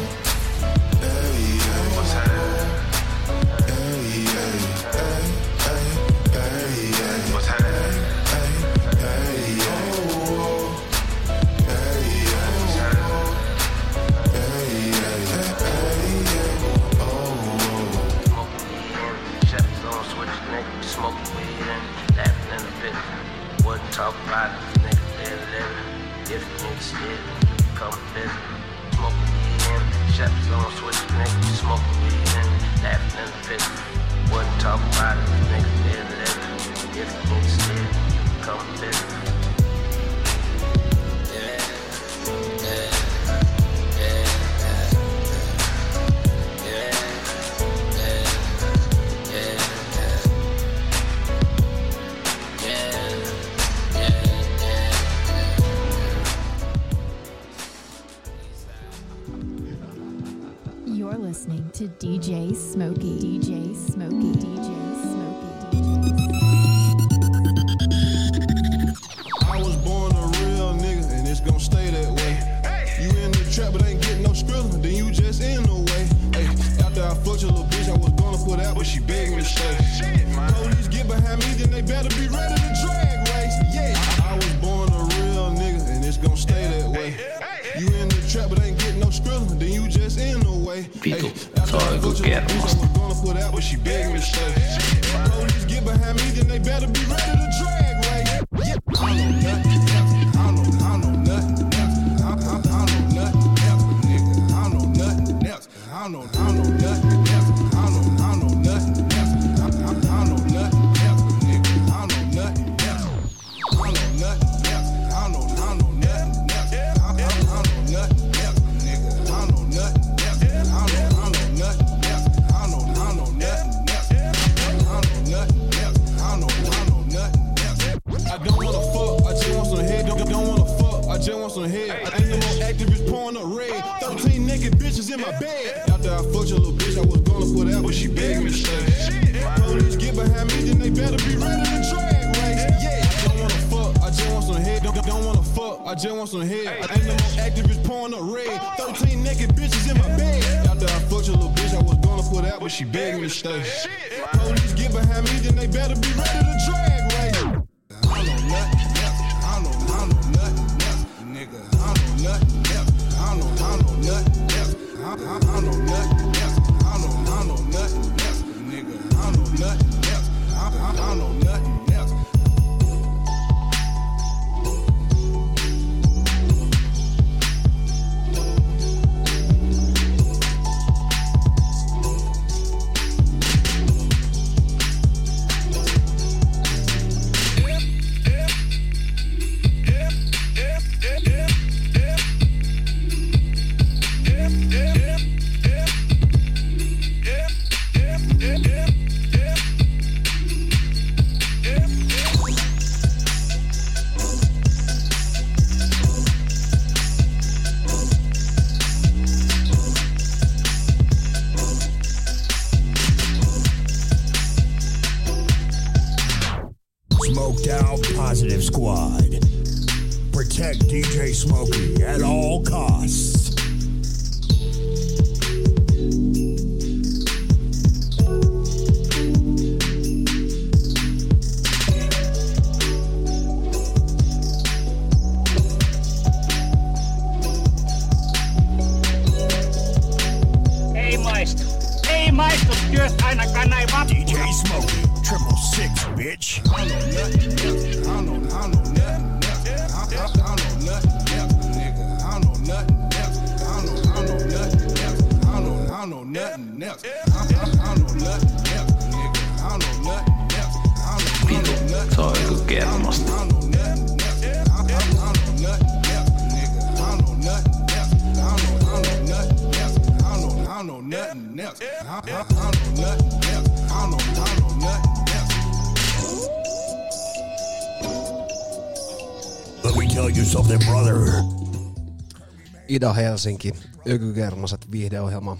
Ida Helsinki, Ökykermaset viihdeohjelma.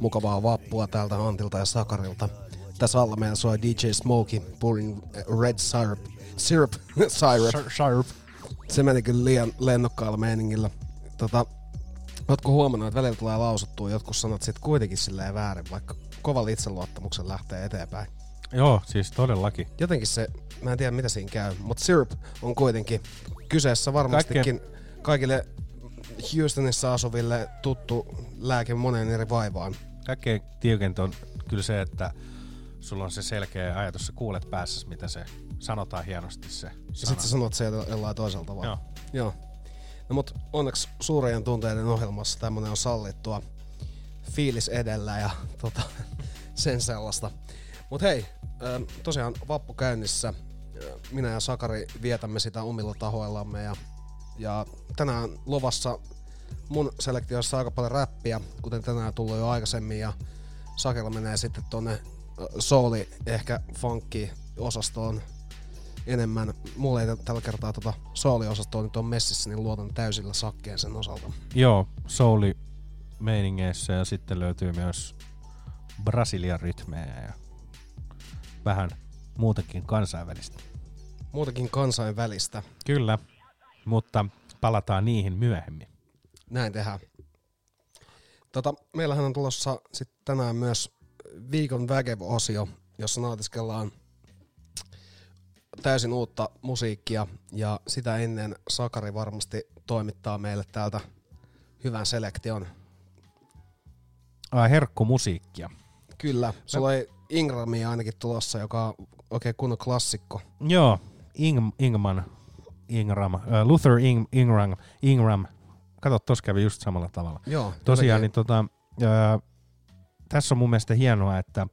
Mukavaa vappua täältä Antilta ja Sakarilta. Tässä alla meillä soi DJ Smokey, Pouring Red Syrup. Syrup. syrup. syrup. Se meni kyllä liian lennokkaalla meiningillä. Tota, ootko huomannut, että välillä tulee lausuttua jotkut sanat sit kuitenkin silleen väärin, vaikka kovalla itseluottamuksen lähtee eteenpäin. Joo, siis todellakin. Jotenkin se, mä en tiedä mitä siinä käy, mutta syrup on kuitenkin kyseessä varmastikin kaikille Houstonissa asuville tuttu lääke moneen eri vaivaan. Kaikkein tiukinta on kyllä se, että sulla on se selkeä ajatus, sä kuulet päässä, mitä se sanotaan hienosti se Ja sana. sit sä sanot sieltä jollain toisella tavalla. Joo. Joo. No mut onneksi suurien tunteiden ohjelmassa tämmönen on sallittua fiilis edellä ja tota, sen sellaista. Mut hei, tosiaan vappu käynnissä. Minä ja Sakari vietämme sitä omilla tahoillamme ja, ja tänään luvassa mun selektiossa aika paljon räppiä, kuten tänään tullut jo aikaisemmin ja Sakella menee sitten tonne souli ehkä funkki osastoon enemmän. Mulla ei tällä kertaa tota souli-osastoa nyt on messissä, niin luotan täysillä sakkeen sen osalta. Joo, souli meiningeissä ja sitten löytyy myös Brasilian rytmejä ja vähän muutakin kansainvälistä. Muutakin kansainvälistä. Kyllä, mutta palataan niihin myöhemmin. Näin tehdään. Tota, meillähän on tulossa sitten tänään myös viikon Väkev-osio, jossa nautiskellaan täysin uutta musiikkia ja sitä ennen Sakari varmasti toimittaa meille täältä hyvän selektion. Ai, herkkumusiikkia. Kyllä, sulla ei Ingramia ainakin tulossa, joka on oikein kunnon klassikko. Joo, Ing, Ingman, Ingram, uh, Luther Ing, Ingram, Ingram. Kato, tossa kävi just samalla tavalla. Joo, Tosiaan, niin tota, ö, tässä on mun mielestä hienoa, että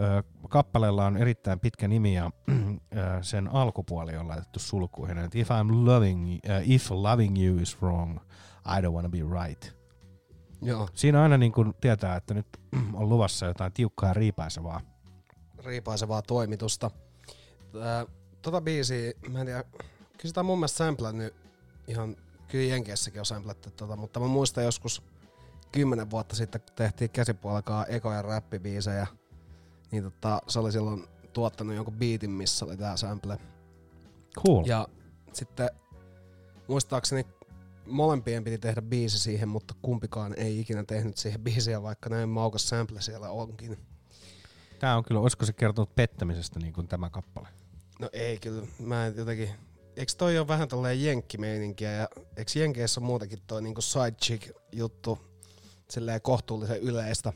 ö, kappaleella on erittäin pitkä nimi ja ö, sen alkupuoli on laitettu sulkuihin. Että if I'm loving, uh, if loving you is wrong, I don't wanna be right. Joo. Siinä aina niin kun tietää, että nyt on luvassa jotain tiukkaa riipaisevaa. riipaisevaa toimitusta. Tota biisiä, mä en tiedä, kyllä sitä on mun mielestä samplannut ihan, kyllä Jenkeissäkin on samplattu tota, mutta mä muistan joskus kymmenen vuotta sitten, kun tehtiin käsipuolellaan ekoja räppibiisejä, niin tota, se oli silloin tuottanut jonkun biitin, missä oli tää sample. Cool. Ja sitten muistaakseni molempien piti tehdä biisi siihen, mutta kumpikaan ei ikinä tehnyt siihen biisiä, vaikka näin maukas sample siellä onkin. Tää on kyllä, olisiko se kertonut pettämisestä niin kuin tämä kappale? No ei kyllä, mä en jotenkin... Eikö toi ole vähän tolleen jenkkimeininkiä ja eikö Jenkeissä muutenkin toi niinku side chick juttu silleen kohtuullisen yleistä?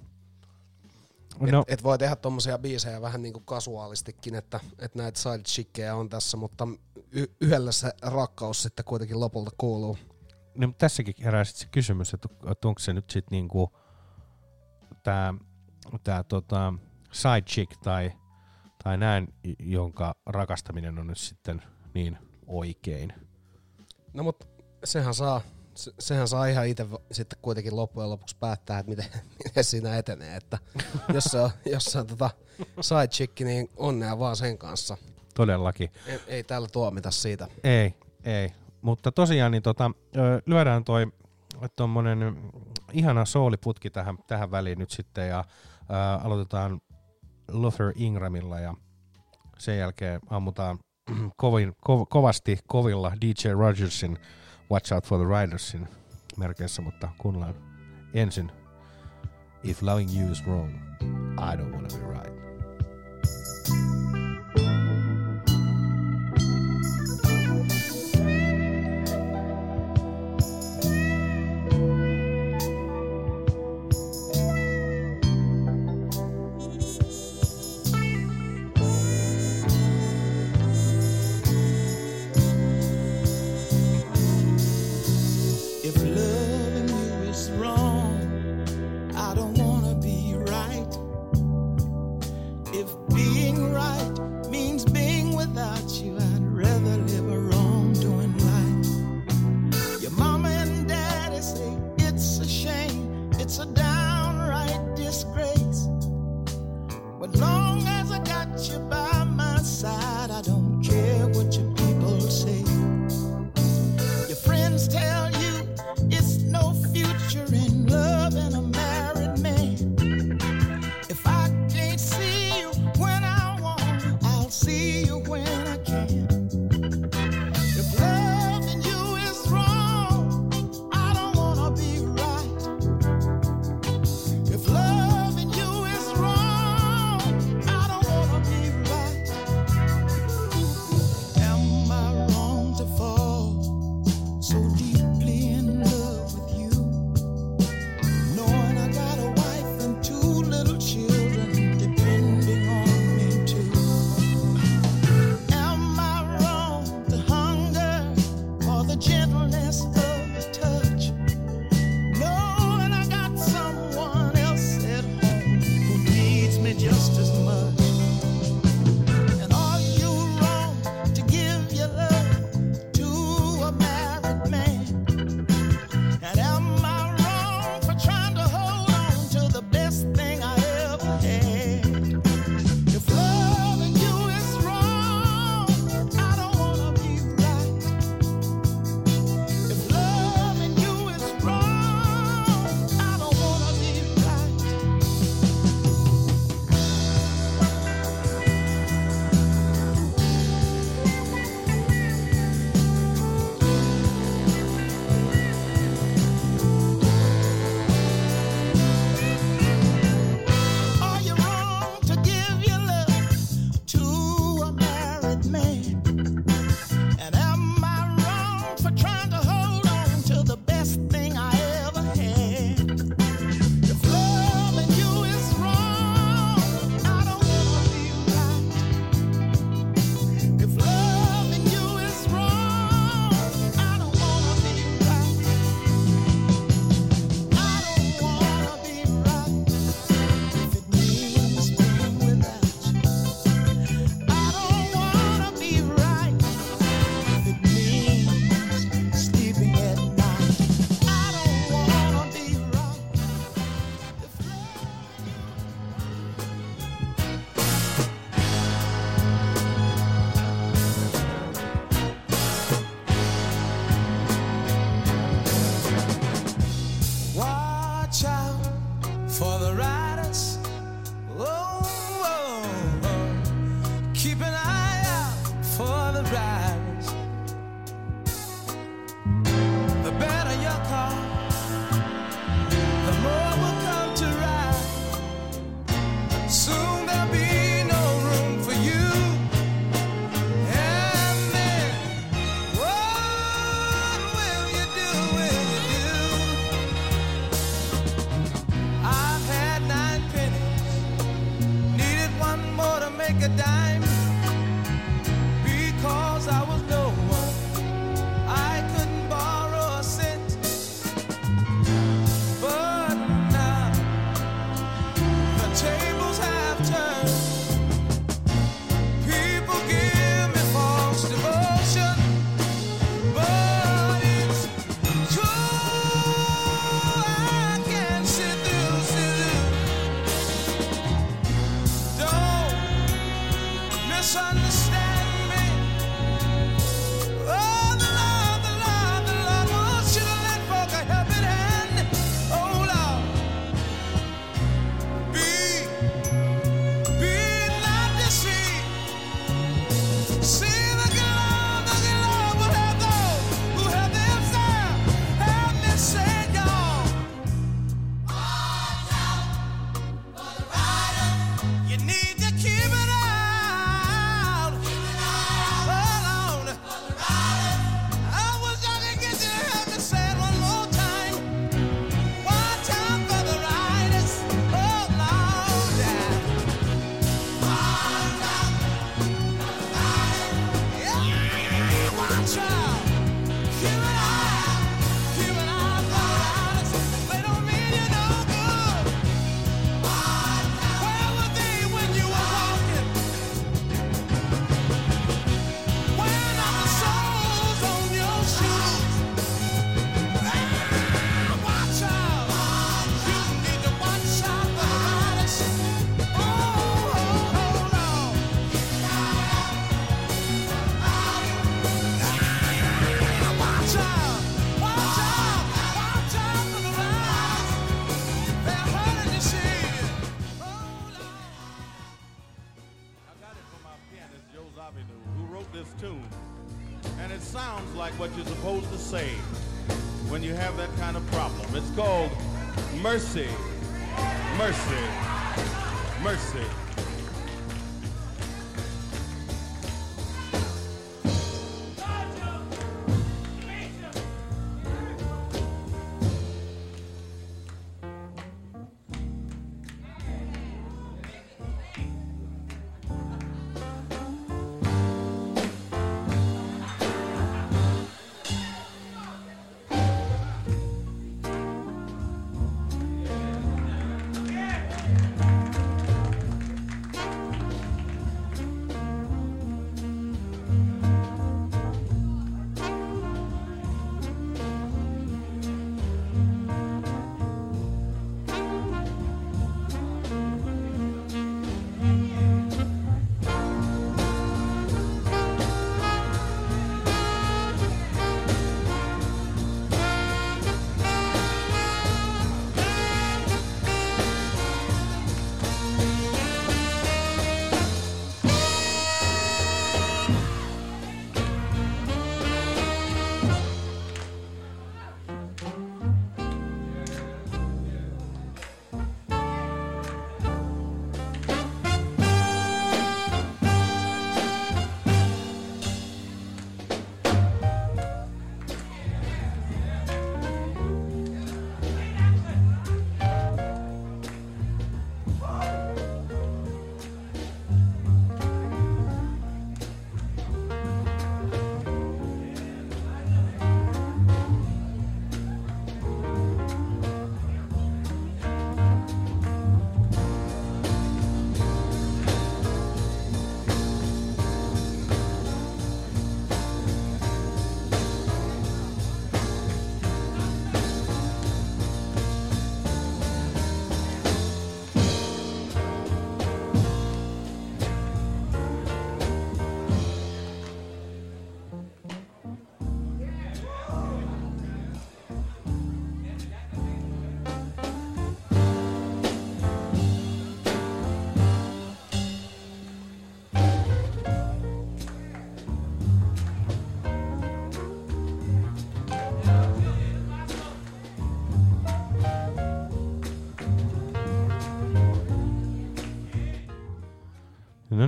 No. Et, et voi tehdä tommosia biisejä vähän niinku kasuaalistikin, että, että näitä side chickkejä on tässä, mutta y- yhdellä se rakkaus sitten kuitenkin lopulta kuuluu. No, mutta tässäkin herää sit se kysymys, että, että onko se nyt sitten niinku tää, tää tota side chick tai, tai näin, jonka rakastaminen on nyt sitten niin oikein. No mut sehän saa, se, sehän saa ihan itse sitten kuitenkin loppujen lopuksi päättää, että miten, miten siinä etenee. Että jos se on, jos se on tota side chick, niin onnea vaan sen kanssa. Todellakin. Ei, ei täällä tuomita siitä. Ei, ei. Mutta tosiaan niin tota, lyödään toi tommonen ihana sooliputki tähän, tähän väliin nyt sitten ja ö, aloitetaan Luther Ingramilla ja sen jälkeen ammutaan kovin, ko, kovasti kovilla DJ Rogersin Watch Out for the Ridersin merkeissä, mutta kuunnellaan ensin If loving you is wrong, I don't wanna be right.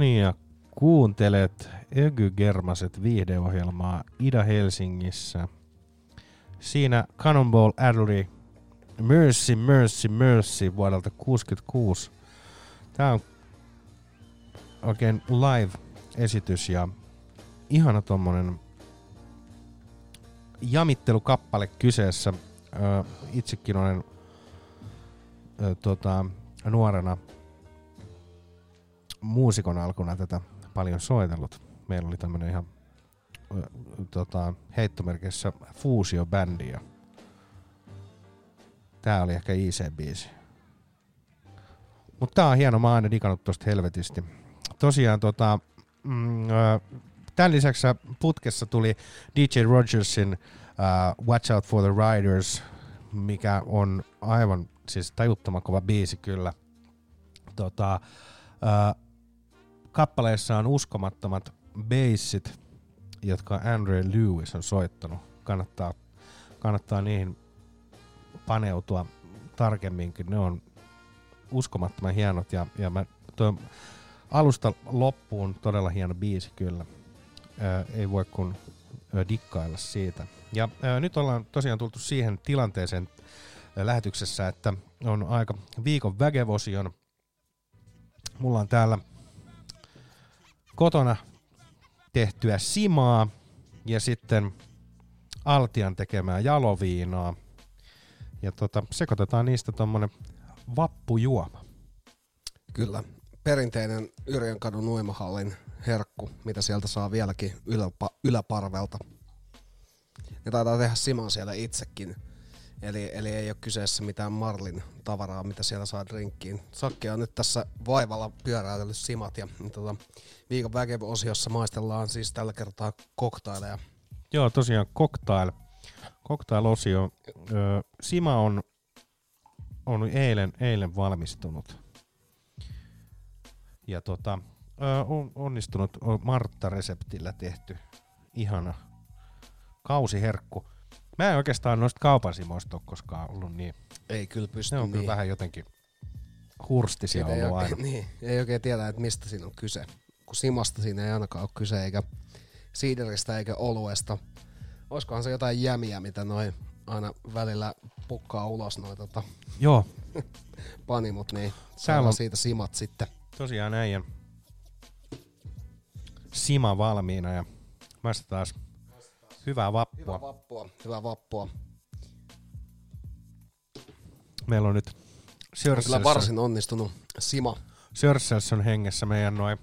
Niin, ja kuuntelet Ökygermaset viihdeohjelmaa Ida-Helsingissä. Siinä Cannonball Adderley Mercy, Mercy, Mercy vuodelta 66. Tää on oikein live-esitys ja ihana tommonen jamittelukappale kyseessä. Itsekin olen tota, nuorena muusikon alkuna tätä paljon soitellut. Meillä oli tämmönen ihan tota, heittomerkissä fuusio-bändi tää oli ehkä IC-biisi. Mutta tää on hieno, mä oon aina digannut tosta helvetisti. Tosiaan tota, mm, tämän lisäksi putkessa tuli DJ Rogersin uh, Watch Out for the Riders, mikä on aivan siis tajuttoman kova biisi kyllä. Tota, uh, kappaleessa on uskomattomat bassit, jotka Andre Lewis on soittanut. Kannattaa, kannattaa niihin paneutua tarkemminkin. Ne on uskomattoman hienot ja, ja mä toi alusta loppuun todella hieno biisi kyllä. Ää, ei voi kun dikkailla siitä. Ja ää, nyt ollaan tosiaan tultu siihen tilanteeseen ää, lähetyksessä, että on aika viikon vägevosion. Mulla on täällä kotona tehtyä simaa ja sitten Altian tekemää jaloviinaa. Ja tota, sekoitetaan niistä tommonen vappujuoma. Kyllä. Perinteinen Yrjönkadun uimahallin herkku, mitä sieltä saa vieläkin yläpa, yläparvelta. Ne taitaa tehdä siman siellä itsekin. Eli, eli ei ole kyseessä mitään Marlin tavaraa, mitä siellä saa drinkkiin. Sakke on nyt tässä vaivalla pyöräytellyt simat ja tota, viikon väkev-osiossa maistellaan siis tällä kertaa koktaileja. Joo, tosiaan cocktail, cocktail-osio. Ö, Sima on, on eilen, eilen valmistunut. Ja tota, ö, on, onnistunut on Martta-reseptillä tehty ihana kausiherkku. Mä en oikeastaan noista kaupan simoista ole koskaan ollut niin. Ei kyllä pysty Ne on niin. kyllä vähän jotenkin hurstisia Siitä ei, ollut oikein, aina. niin, ei oikein tiedä, että mistä siinä on kyse. Kun simasta siinä ei ainakaan ole kyse, eikä siideristä eikä oluesta. Olisikohan se jotain jämiä, mitä noin aina välillä pukkaa ulos noin tota, Joo. panimut, niin saadaan on- siitä simat sitten. Tosiaan äijän sima valmiina ja maista taas hyvää vappua. Hyvää vappua, hyvää vappua. Meillä on nyt On kyllä varsin onnistunut sima. Sörselson hengessä meidän noin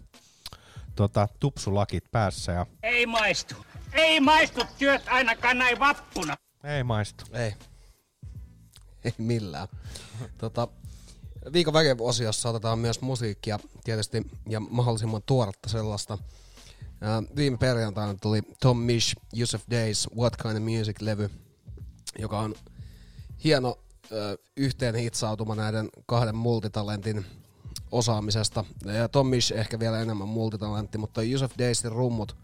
tota, tupsulakit päässä ja Ei maistu. Ei maistu työt ainakaan näin vappuna. ei maistu. Ei. Ei millään. tota, viikon väkev-osiossa otetaan myös musiikkia tietysti ja mahdollisimman tuoretta sellaista. Ää, viime perjantaina tuli Tom Misch, Yusuf Days, What Kind of Music-levy, joka on hieno ö, yhteen hitsautuma näiden kahden multitalentin osaamisesta. Ja Tom Misch ehkä vielä enemmän multitalentti, mutta Yusuf Daysin rummut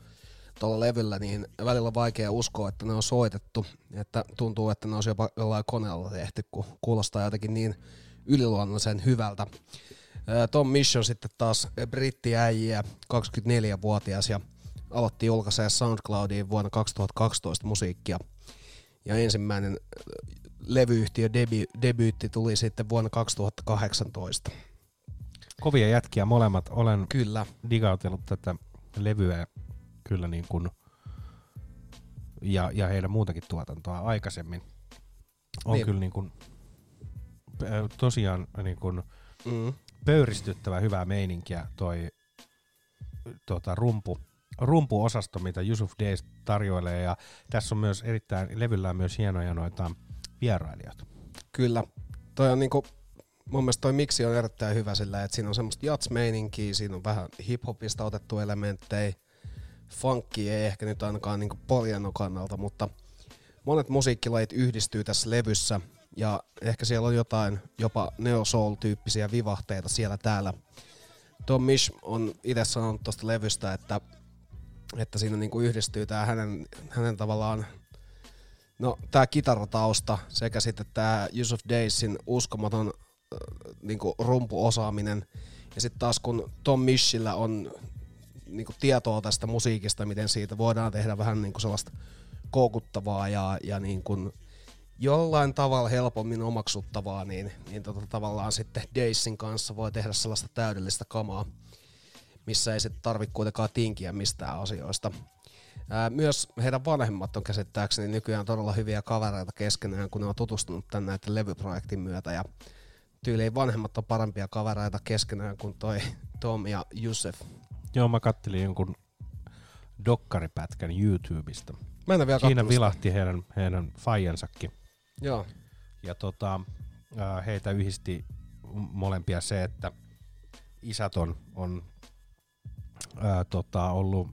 tuolla levyllä, niin välillä on vaikea uskoa, että ne on soitettu. Että tuntuu, että ne olisi jopa jollain koneella tehty, kun kuulostaa jotenkin niin yliluonnollisen hyvältä. Tom Misch on sitten taas brittiäijiä, 24-vuotias ja aloitti julkaisee SoundCloudiin vuonna 2012 musiikkia. Ja ensimmäinen levyyhtiö debi- debyytti tuli sitten vuonna 2018. Kovia jätkiä molemmat. Olen Kyllä. digautellut tätä levyä kyllä niin kuin, ja, ja heidän muutakin tuotantoa aikaisemmin. On Niin. kyllä niin kuin, tosiaan niin kuin Mm. Pöyristyttävä hyvää meininkiä toi tota, rumpu, rumpuosasto, mitä Yusuf Days tarjoilee. Ja tässä on myös erittäin, levyllä myös hienoja noita vierailijoita. Kyllä. Toi on niinku, mun mielestä toi miksi on erittäin hyvä sillä, että siinä on semmoista jats-meininkiä, siinä on vähän hiphopista otettu elementtejä, funkki ei ehkä nyt ainakaan niinku poljennon kannalta, mutta monet musiikkilajit yhdistyy tässä levyssä ja ehkä siellä on jotain jopa neo soul-tyyppisiä vivahteita siellä täällä. Tom Misch on itse sanonut tuosta levystä, että, että siinä niinku yhdistyy tää hänen, hänen tavallaan No, tämä kitaratausta sekä sitten tämä Yusuf Daysin uskomaton äh, niinku rumpuosaaminen. Ja sitten taas kun Tom Mischillä on niinku tietoa tästä musiikista, miten siitä voidaan tehdä vähän niinku sellaista koukuttavaa ja, ja niinku jollain tavalla helpommin omaksuttavaa, niin, niin tota, tavallaan sitten Daysin kanssa voi tehdä sellaista täydellistä kamaa, missä ei sitten tarvitse kuitenkaan tinkiä mistään asioista. Ää, Myös heidän vanhemmat on käsittääkseni nykyään todella hyviä kavereita keskenään, kun ne on tutustunut tänne näiden levyprojektin myötä. Ja tyyliin vanhemmat on parempia kavereita keskenään kuin toi Tom ja Yusef. Joo, mä kattelin jonkun dokkaripätkän YouTubesta. Mä en vielä Siinä vilahti heidän, heidän faijansakin. Joo. Ja tota, ää, heitä yhdisti molempia se, että isät on, on ää, tota, ollut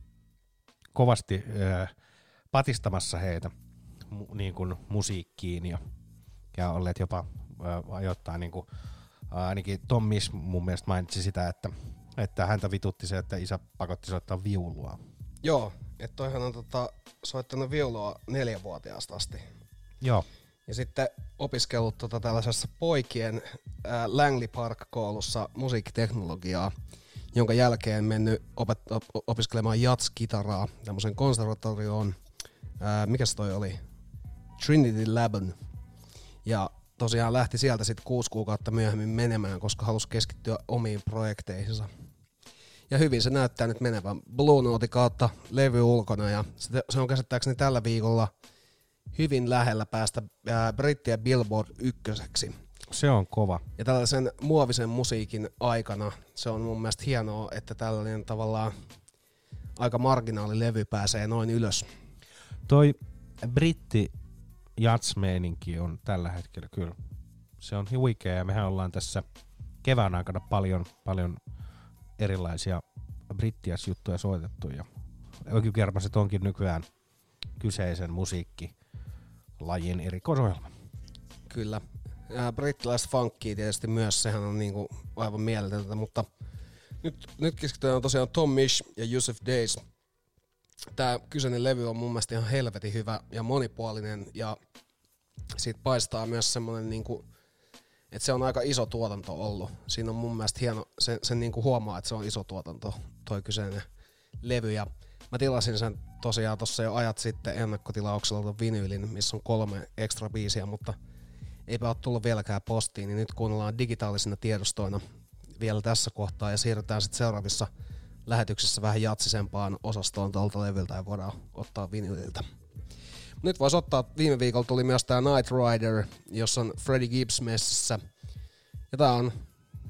kovasti ää, patistamassa heitä mu, niin kuin musiikkiin ja, ja olleet jopa ää, ajoittain niin kuin, ää, ainakin Tom Misch mun mielestä mainitsi sitä, että, että häntä vitutti se, että isä pakotti soittaa viulua. Joo, että toihan on tota, soittanut viulua neljävuotiaasta asti. Joo. Ja sitten opiskellut tota tällaisessa poikien ää, Langley Park-koulussa musiikkiteknologiaa, jonka jälkeen mennyt opet- op- opiskelemaan jats-kitaraa tämmöisen konservatorioon. Ää, mikäs toi oli? Trinity Laban. Ja tosiaan lähti sieltä sitten kuusi kuukautta myöhemmin menemään, koska halusi keskittyä omiin projekteihinsa. Ja hyvin se näyttää nyt menevän Blue Note kautta levy ulkona ja se- se on käsittääkseni tällä viikolla hyvin lähellä päästä ää, brittien Billboard ykköseksi. Se on kova. Ja tällaisen muovisen musiikin aikana se on mun mielestä hienoa, että tällainen tavallaan aika marginaalilevy pääsee noin ylös. Toi britti jatsmeininki on tällä hetkellä kyllä. Se on huikea ja mehän ollaan tässä kevään aikana paljon, paljon erilaisia brittiäsjuttuja soitettu ja ökykermaset onkin nykyään kyseisen musiikkilajin erikoisohjelma. Kyllä. Ja brittiläistä funkia tietysti myös, sehän on niinku aivan mieletöntä, mutta Nyt, nyt keskitytään tosiaan Tom Mish ja Yusuf Days. Tämä kyseinen levy on mun mielestä ihan helvetin hyvä ja monipuolinen ja siitä paistaa myös semmoinen niinku, että se on aika iso tuotanto ollut. Siinä on mun mielestä hieno, se, sen niinku huomaa, että se on iso tuotanto, toi kyseinen levy. Ja mä tilasin sen tosiaan tuossa jo ajat sitten ennakkotilauksella ton vinyylin, missä on kolme ekstra biisiä, mutta eipä ole tullut vieläkään postiin, niin nyt kuunnellaan digitaalisina tiedostoina vielä tässä kohtaa ja siirrytään sitten seuraavissa lähetyksissä vähän jatsisempaan osastoon tuolta levyltä ja voidaan ottaa vinyliltä. Nyt voisi ottaa, viime viikolla tuli myös tämä Night Rider, jossa on Freddie Gibbs messissä. Ja tää on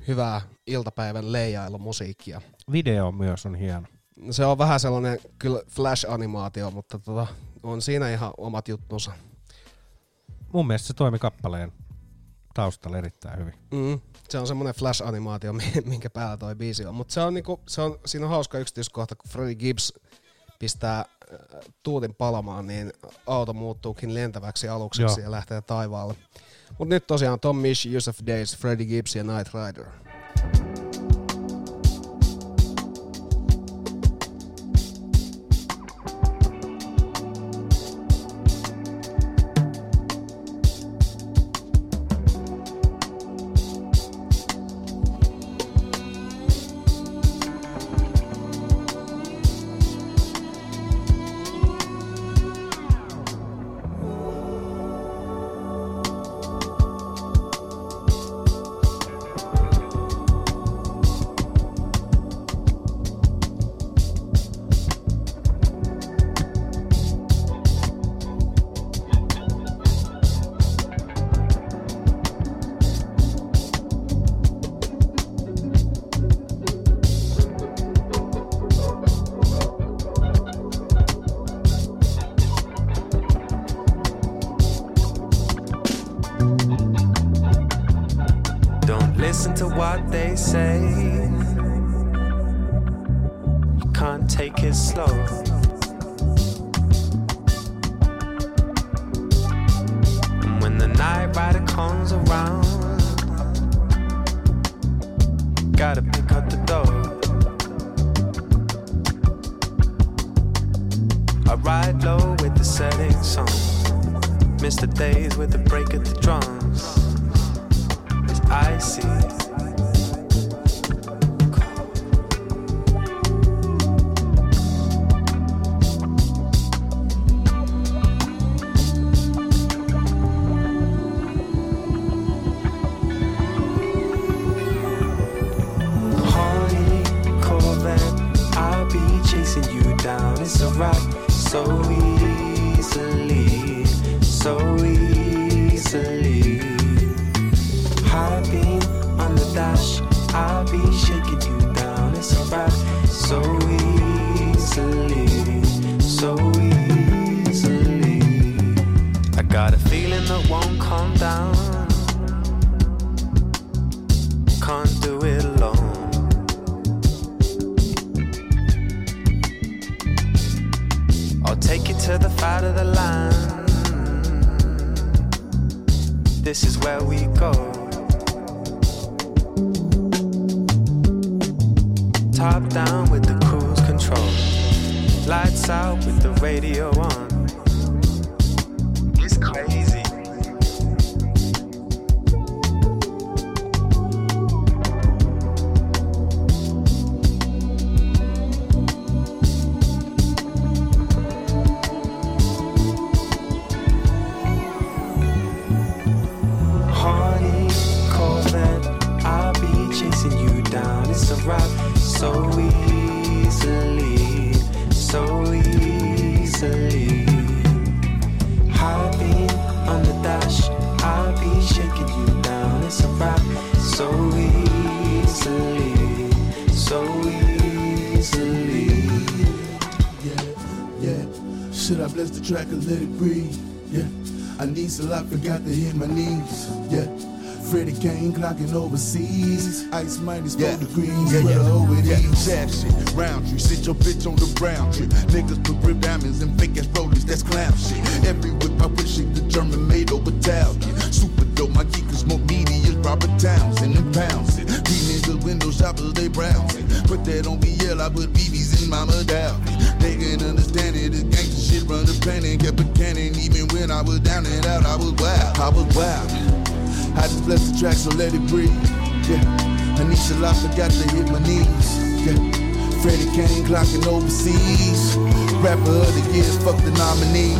hyvää iltapäivän leijailumusiikkia. Video myös on hieno. Se on vähän sellainen kyllä flash-animaatio, mutta tota, on siinä ihan omat juttunsa. Mun mielestä se toimi kappaleen taustalla erittäin hyvin. Mm, se on semmoinen flash-animaatio, mi- minkä päällä toi biisi on. Mutta se on niinku, se on, siinä on hauska yksityiskohta, kun Freddie Gibbs pistää äh, tuutin palamaan, niin auto muuttuukin lentäväksi alukseksi Joo. ja lähtee taivaalle. Mutta nyt tosiaan Tom Misch, Yusuf Days, Freddie Gibbs ja Night Rider. Don't the track and let it breathe? Yeah, I need some I forgot to hit my knees. Yeah, Freddie Kane clocking overseas. Ice minus four degrees. Yeah, yeah, yeah, these. jab shit, round tree, sit your bitch on the brown tree. Niggas Glockin' overseas. Rapper of the year, fuck the nominee.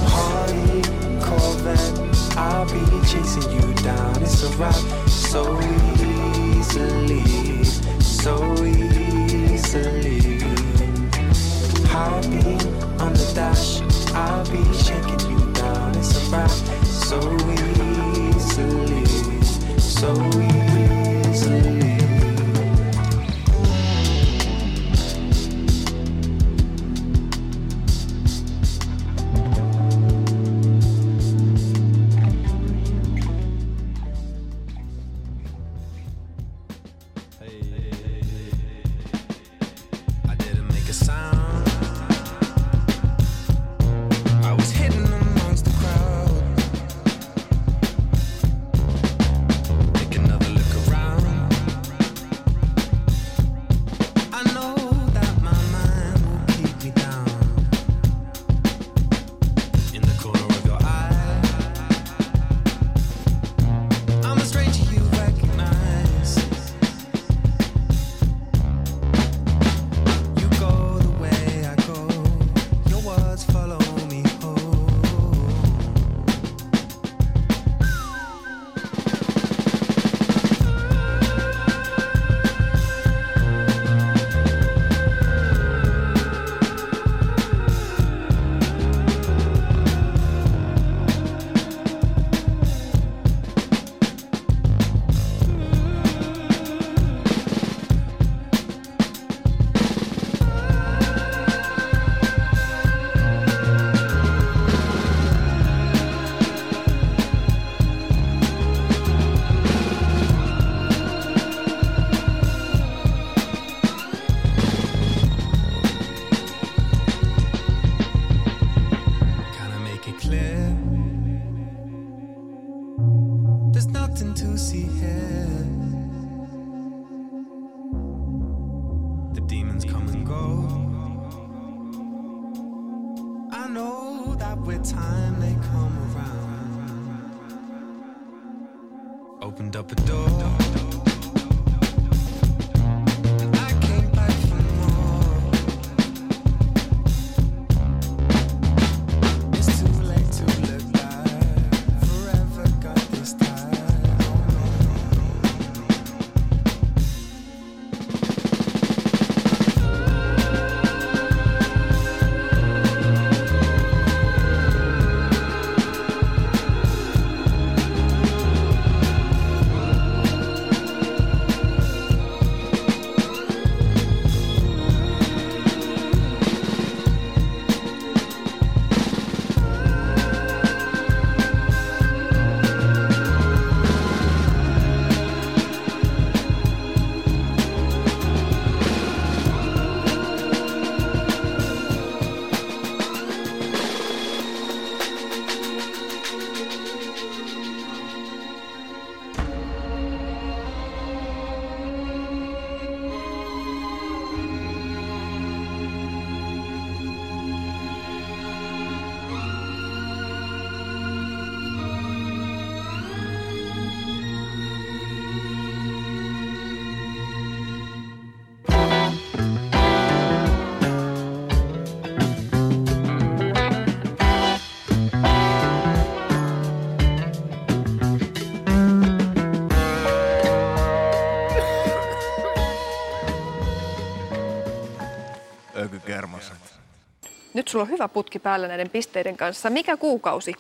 nyt sulla on hyvä putki päällä näiden pisteiden kanssa. Mikä kuukausi?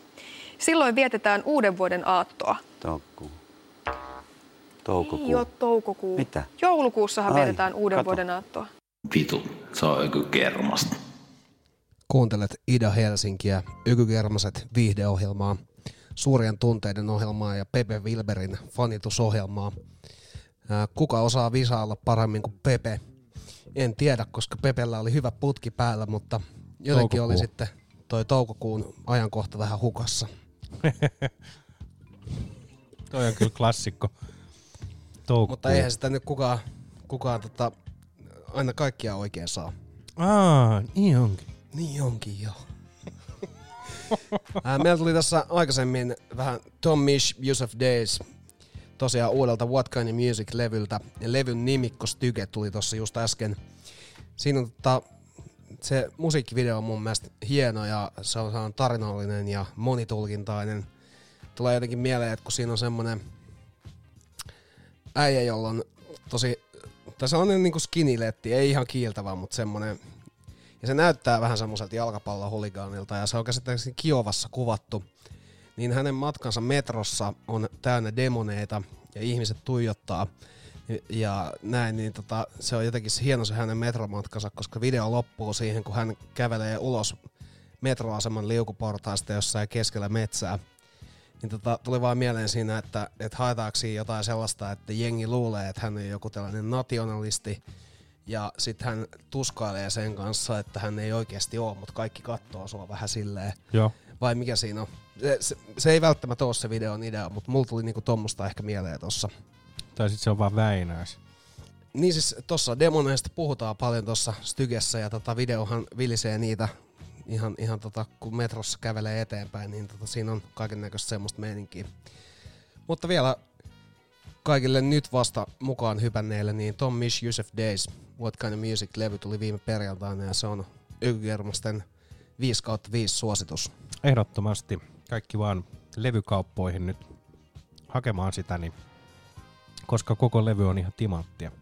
Silloin vietetään uuden vuoden aattoa. Toukkuu. Toukokuu. Ei ole toukokuu. Mitä? Joulukuussahan Ai, vietetään uuden kato. vuoden aattoa. Vitu, se on ökykermasta. Kuuntelet Ida Helsinkiä, Ykykermaset viihdeohjelmaa, suurien tunteiden ohjelmaa ja Pepe Wilberin fanitusohjelmaa. Kuka osaa visailla paremmin kuin Pepe? En tiedä, koska Pepellä oli hyvä putki päällä, mutta jotenkin toukokuun. oli sitten toi toukokuun ajankohta vähän hukassa. toi on kyllä klassikko. Toukokuun. Mutta eihän sitä nyt kukaan, kukaan tota, aina kaikkia oikein saa. Aa, niin onkin. Niin onkin joo. Meillä tuli tässä aikaisemmin vähän Tom Mish, Use of Days, tosiaan uudelta What Kind of Music-levyltä. Ja levyn nimikko Styge tuli tuossa just äsken. Siinä on tota, se musiikkivideo on mun mielestä hieno ja se on sellainen tarinallinen ja monitulkintainen. Tulee jotenkin mieleen, että kun siinä on semmonen äijä, jolla on tosi, tai sellainen niinku skiniletti, ei ihan kiiltävä, mutta semmonen, ja se näyttää vähän semmoiselta jalkapallohuligaanilta ja se on käsittääkseni Kiovassa kuvattu. Niin hänen matkansa metrossa on täynnä demoneita ja ihmiset tuijottaa ja näin, niin tota, se on jotenkin hieno se hänen metromatkansa, koska video loppuu siihen, kun hän kävelee ulos metroaseman liukuportaista jossain keskellä metsää. Niin tota, tuli vaan mieleen siinä, että, että haetaanko siinä jotain sellaista, että jengi luulee, että hän on joku tällainen nationalisti, ja sitten hän tuskailee sen kanssa, että hän ei oikeasti ole, mutta kaikki katsoo sua vähän silleen. Joo. Vai mikä siinä on? Se, se, se ei välttämättä ole se videon idea, mutta mulla tuli niinku tommosta ehkä mieleen tossa. Tai sitten se on vaan Väinäis. Niin siis tossa demoneista puhutaan paljon tuossa Stygessä ja tota videohan vilisee niitä ihan, ihan tota, kun metrossa kävelee eteenpäin, niin tota, siinä on kaiken näköistä semmoista meininkiä. Mutta vielä kaikille nyt vasta mukaan hypänneille, niin Tom Mish Yusuf Days, What Kind of Music-levy tuli viime perjantaina ja se on Ykykermasten 5 kautta 5 suositus. Ehdottomasti kaikki vaan levykauppoihin nyt hakemaan sitä, niin koska koko levy on ihan timanttia.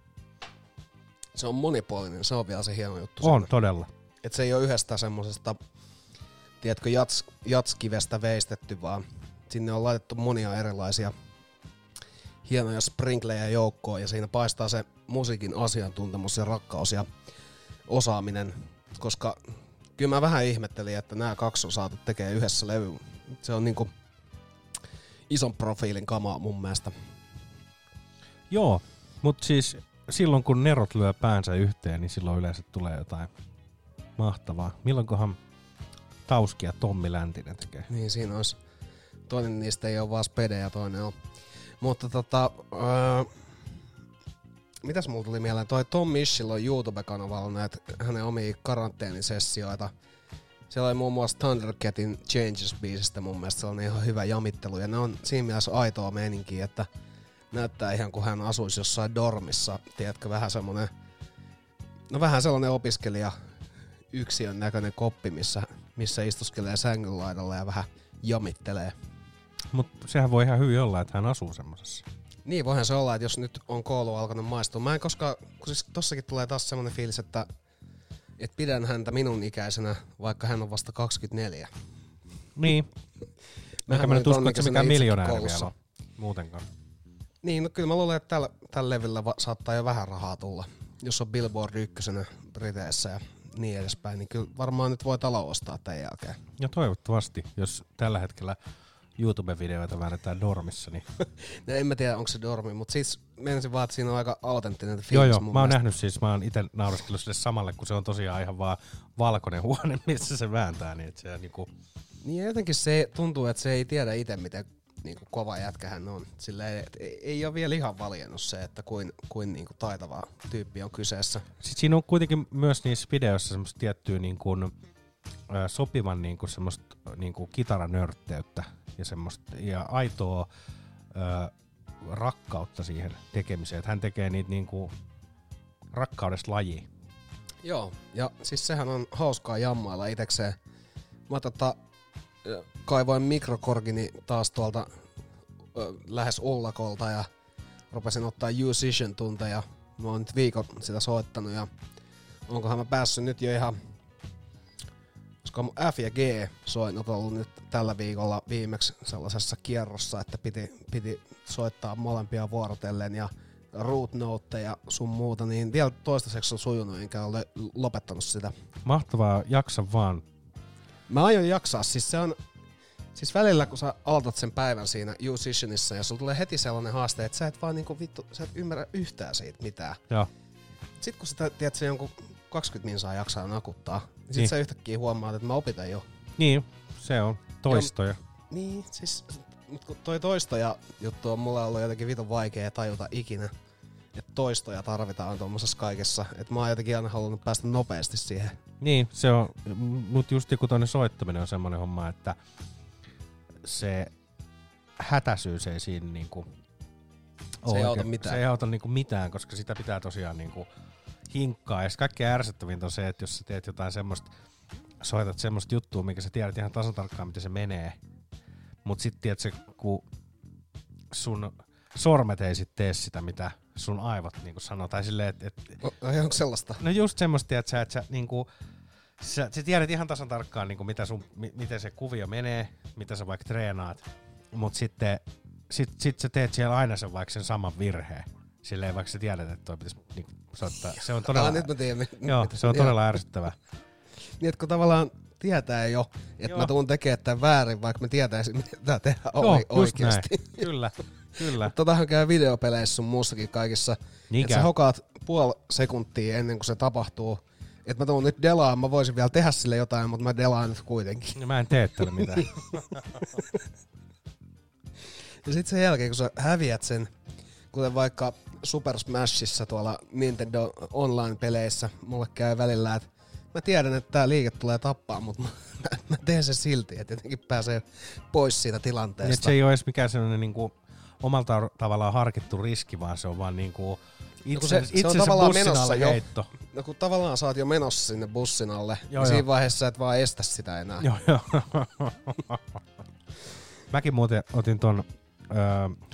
Se on monipuolinen, se on vielä se hieno juttu. On todella. Et se ei ole yhdestä semmosesta, tiedätkö, jats, jatskivestä veistetty, vaan sinne on laitettu monia erilaisia hienoja sprinklejä joukkoon ja siinä paistaa se musiikin asiantuntemus ja rakkaus ja osaaminen, koska kyllä mä vähän ihmettelin, että nämä kaksi on saatu tekemään yhdessä levy. Se on niinku ison profiilin kamaa mun mielestä. Joo, mutta siis silloin kun nerot lyö päänsä yhteen, niin silloin yleensä tulee jotain mahtavaa. Milloinkohan Tauski ja Tommi Läntinen tekee? Niin siinä olisi, toinen niistä ei ole vaan spede ja toinen on. Mutta tota, öö, mitäs mulla tuli mieleen? Toi Tom Mischillä on YouTube-kanavalla näitä hänen omia karanteenisessioita. Siellä oli muun muassa Thundercatin Changes-biisistä mun mielestä sellainen ihan hyvä jamittelu. Ja ne on siinä mielessä aitoa meininkiä, että näyttää ihan kuin hän asuisi jossain dormissa. Tiedätkö, vähän semmonen, no vähän sellainen opiskelija yksiön näköinen koppi, missä, missä istuskelee sängyn laidalla ja vähän jamittelee. Mutta sehän voi ihan hyvin olla, että hän asuu semmosessa. Niin, voihan se olla, että jos nyt on koulu alkanut maistua. Mä en koskaan, kun siis tossakin tulee taas semmonen fiilis, että, että pidän häntä minun ikäisenä, vaikka hän on vasta 24. Niin. Mä nyt olin usko, että se ton mikään miljonääri vielä on. Muutenkaan. Niin, no kyllä mä luulen, että tällä, tällä levyllä va- saattaa jo vähän rahaa tulla. Jos on Billboard ykkösenä Briteissä ja niin edespäin, niin kyllä varmaan nyt voi talo ostaa tämän jälkeen. Ja toivottavasti, jos tällä hetkellä YouTube-videoita väännetään dormissa, niin... No en mä tiedä, onko se dormi, mutta siis menisin vaan, että siinä on aika autenttinen fiilis joo joo, mun mä oon mielestä. nähnyt siis, mä oon itse naureskellut sille samalle, kun se on tosiaan ihan vaan valkoinen huone, missä se vääntää, niin että se niinku... Niin jotenkin se tuntuu, että se ei tiedä itse, miten niin kuin kova jätkä hän on. Sillä ei, ei, ole vielä ihan valjennut se, että kuin, kuin, niin kuin taitava tyyppi on kyseessä. Sitten siinä on kuitenkin myös niissä videoissa semmoista tiettyä niin kuin, sopivan niin kuin semmoista niin kuin kitaranörtteyttä ja semmoista ja aitoa ö, rakkautta siihen tekemiseen. Että hän tekee niitä niin kuin rakkaudesta lajiin. Joo, ja siis sehän on hauskaa jammailla itekseen. Mä tota, kaivoin mikrokorgini taas tuolta ö, lähes ullakolta ja rupesin ottaa musician tunteja. Mä oon nyt viikon sitä soittanut ja onkohan mä päässyt nyt jo ihan koska mun F ja G soinnut on ollut nyt tällä viikolla viimeksi sellaisessa kierrossa, että piti, piti soittaa molempia vuorotellen ja root noteja sun muuta, niin vielä toistaiseksi on sujunut, enkä ole lopettanut sitä. Mahtavaa, jaksa vaan. Mä aion jaksaa, siis se on, siis välillä kun sä aloitat sen päivän siinä musicianissa ja sulla tulee heti sellainen haaste, että sä et vaan niinku vittu, sä et ymmärrä yhtään siitä mitään. Joo. Sitten kun sitä, tiedät, se jonkun 20 minsaa jaksaa nakuttaa, niin sit Niin. sä yhtäkkiä huomaat, että mä opitan jo. Niin, se on toistoja. Niin, siis mut kun toi toistoja juttu on mulle ollut jotenkin vitun vaikea tajuta ikinä. Että toistoja tarvitaan tuommoisessa kaikessa. Että mä oon jotenkin aina halunnut päästä nopeasti siihen. Niin, se on, mutta just joku toinen soittaminen on semmoinen homma, että se hätäisyys ei siinä niinku Se ei auta mitään. Se ei auta niinku mitään, koska sitä pitää tosiaan niinku hinkkaa. Ja se kaikkein ärsyttävintä on se, että jos sä teet jotain semmoista, soitat semmoista juttua, mikä sä tiedät ihan tasan tarkkaan, miten se menee. Mut sit tiedät se, kun sun sormet ei sit tee sitä, mitä sun aivot niinku sanoo. Tai silleen, että et, Ai onko sellaista? No just semmoista, että sä, että sä, niinku, sä, sä tiedät ihan tasan tarkkaan, niinku, mitä sun, mi, miten se kuvio menee, mitä sä vaikka treenaat, mutta sitten sit, sit sä teet siellä aina sen vaikka sen saman virheen. Silleen vaikka sä tiedät, että toi pitäisi niinku, soittaa. Se on todella, nyt mä tiedän, joo, se on todella ärsyttävää. Niin, että kun tavallaan tietää jo, että Joo. mä tuun tekemään tämän väärin, vaikka mä tietäisin, mitä tehdä Joo, oi- just oikeasti. näin. Kyllä, kyllä. Mutta Totahan käy videopeleissä sun muussakin kaikissa. Niin että sä hokaat puoli sekuntia ennen kuin se tapahtuu. Että mä tuun nyt delaan, mä voisin vielä tehdä sille jotain, mutta mä delaan nyt kuitenkin. Ja mä en tee tälle mitään. Ja sitten sen jälkeen, kun sä häviät sen, kuten vaikka Super Smashissa tuolla Nintendo Online-peleissä, mulle käy välillä, että mä tiedän, että tää liike tulee tappaa, mutta mä, mä teen sen silti, että jotenkin pääsee pois siitä tilanteesta. että se ei ole edes mikään sellainen niinku, omalta tavallaan harkittu riski, vaan se on vaan niinku No kun itse, se, se on itsensä tavallaan menossa jo. heitto. No kun tavallaan oot jo menossa sinne bussin alle, Joo, joo, niin siinä vaiheessa et vaan estä sitä enää. Joo, joo. Mäkin muuten otin ton ö,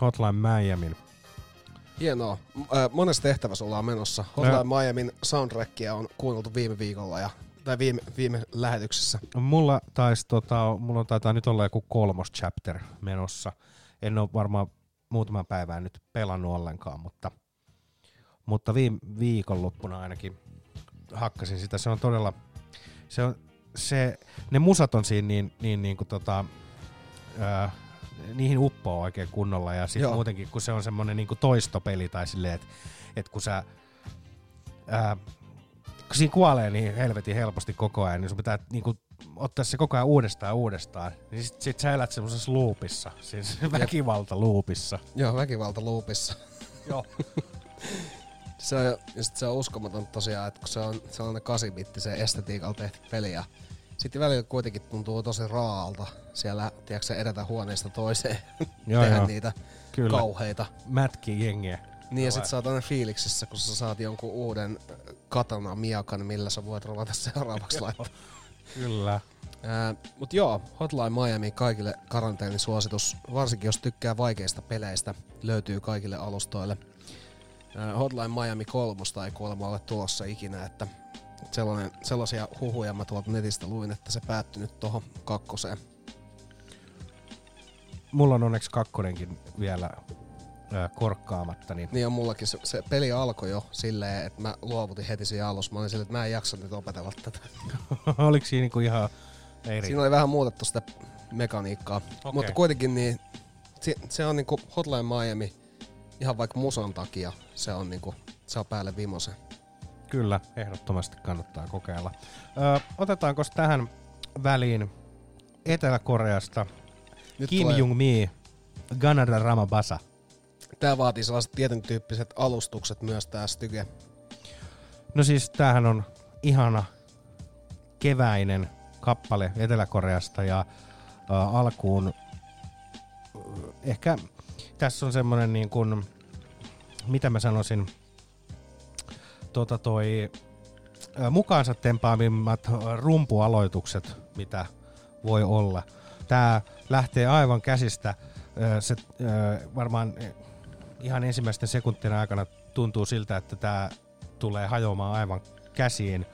Hotline Miamin. Hienoa. Monessa tehtävä sulla on menossa. Hotline Miamin soundtrackia on kuunneltu viime viikolla ja tai viime, viime lähetyksessä. Mulla, tais, tota, mulla taitaa nyt olla joku kolmos chapter menossa. En ole varmaan muutaman päivän nyt pelannut ollenkaan, mutta, mutta viime viikonloppuna ainakin hakkasin sitä. Se on todella, se on, se, ne musat on siinä niin, niin, niin kuin tota, ää, niihin uppoo oikein kunnolla ja sitten muutenkin kun se on semmoinen niin kuin toistopeli tai silleen, että et kun sä ää, kun siinä kuolee niin helvetin helposti koko ajan, niin sun pitää niinku ottaa se koko ajan uudestaan uudestaan. Niin sit, sit sä elät semmoisessa loopissa, siis väkivalta loopissa. Joo, väkivalta loopissa. Joo. se on, ja sit se on uskomaton tosiaan, että kun se on sellainen 8 se estetiikalla tehty peli ja sitten välillä kuitenkin tuntuu tosi raalta siellä, tiedätkö, edetä huoneesta toiseen, Joo, tehdä joo. niitä Kyllä. kauheita. Mätkii jengiä. Niin ja sit sä oot aina fiiliksissä, kun sä saat jonkun uuden katana miakan, millä sä voit ruveta seuraavaksi laittaa. Kyllä. Ää, mut joo, Hotline Miami kaikille karanteenisuositus, varsinkin jos tykkää vaikeista peleistä, löytyy kaikille alustoille. Ää, Hotline Miami kolmosta ei kuulemma ole tulossa ikinä, että sellainen, sellaisia huhuja mä tuolta netistä luin, että se päättyi nyt tohon kakkoseen. Mulla on onneksi kakkonenkin vielä korkkaamatta, niin Niin on mullakin se, se peli alkoi jo silleen, että mä luovutin heti siinä alussa. Mä olin silleen, että mä en jaksa nyt opetella tätä. oliko siinä niinku ihan eri? Siinä oli vähän muutettu sitä mekaniikkaa. Okei. Mutta kuitenkin niin, se, se on niinku Hotline Miami ihan vaikka muson takia. Se on niinku, se on päälle vimosen. Kyllä, ehdottomasti kannattaa kokeilla. Ö, otetaanko tähän väliin Etelä-Koreasta Nyt Kim tulee- Jong-mi, Ganara Ramabasa. Tää vaatii sellaiset tietyn tyyppiset alustukset myös tää styge. No siis tämähän on ihana keväinen kappale Etelä-Koreasta ja ä, alkuun ä, ehkä tässä on semmoinen niin kuin, mitä mä sanoisin, tota toi, ä, mukaansa tempaavimmat ä, rumpualoitukset, mitä voi olla. Tää lähtee aivan käsistä. Ä, Se ä, varmaan ihan ensimmäisten sekuntien aikana tuntuu siltä, että tämä tulee hajoamaan aivan käsiin,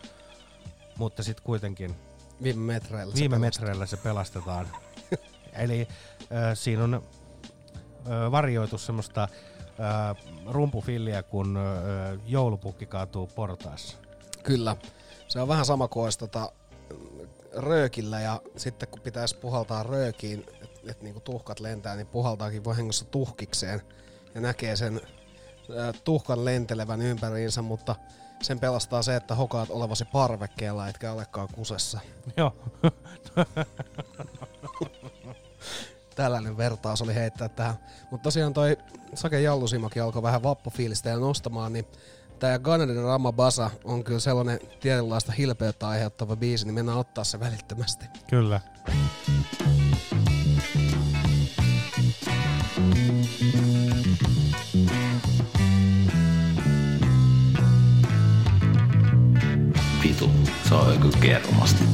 mutta sitten kuitenkin Viime metreillä se viime pelastetaan. metreillä se pelastetaan. Eli äh, siinä on äh, varjoitu semmoista äh, rumpufilliä, kun äh, joulupukki kaatuu portaassa. Kyllä. Se on vähän sama kuin olisi tota, röökillä ja sitten kun pitäisi puhaltaa röökiin, että et niinku tuhkat lentää, niin puhaltaakin vahingossa tuhkikseen ja näkee sen ä, tuhkan lentelevän ympäriinsä, mutta sen pelastaa se, että hokaat olevasi parvekkeella etkä olekaan kusessa. Joo. Tällainen vertaus oli heittää tähän. Mutta tosiaan toi Sake Jallusimokin alkoi vähän vappufiilistä ja nostamaan, niin tämä Ganadin Rama Basa on kyllä sellainen tietynlaista hilpeyttä aiheuttava biisi, niin mennään ottaa se välittömästi. Kyllä. Vitu, se on joku kermasta.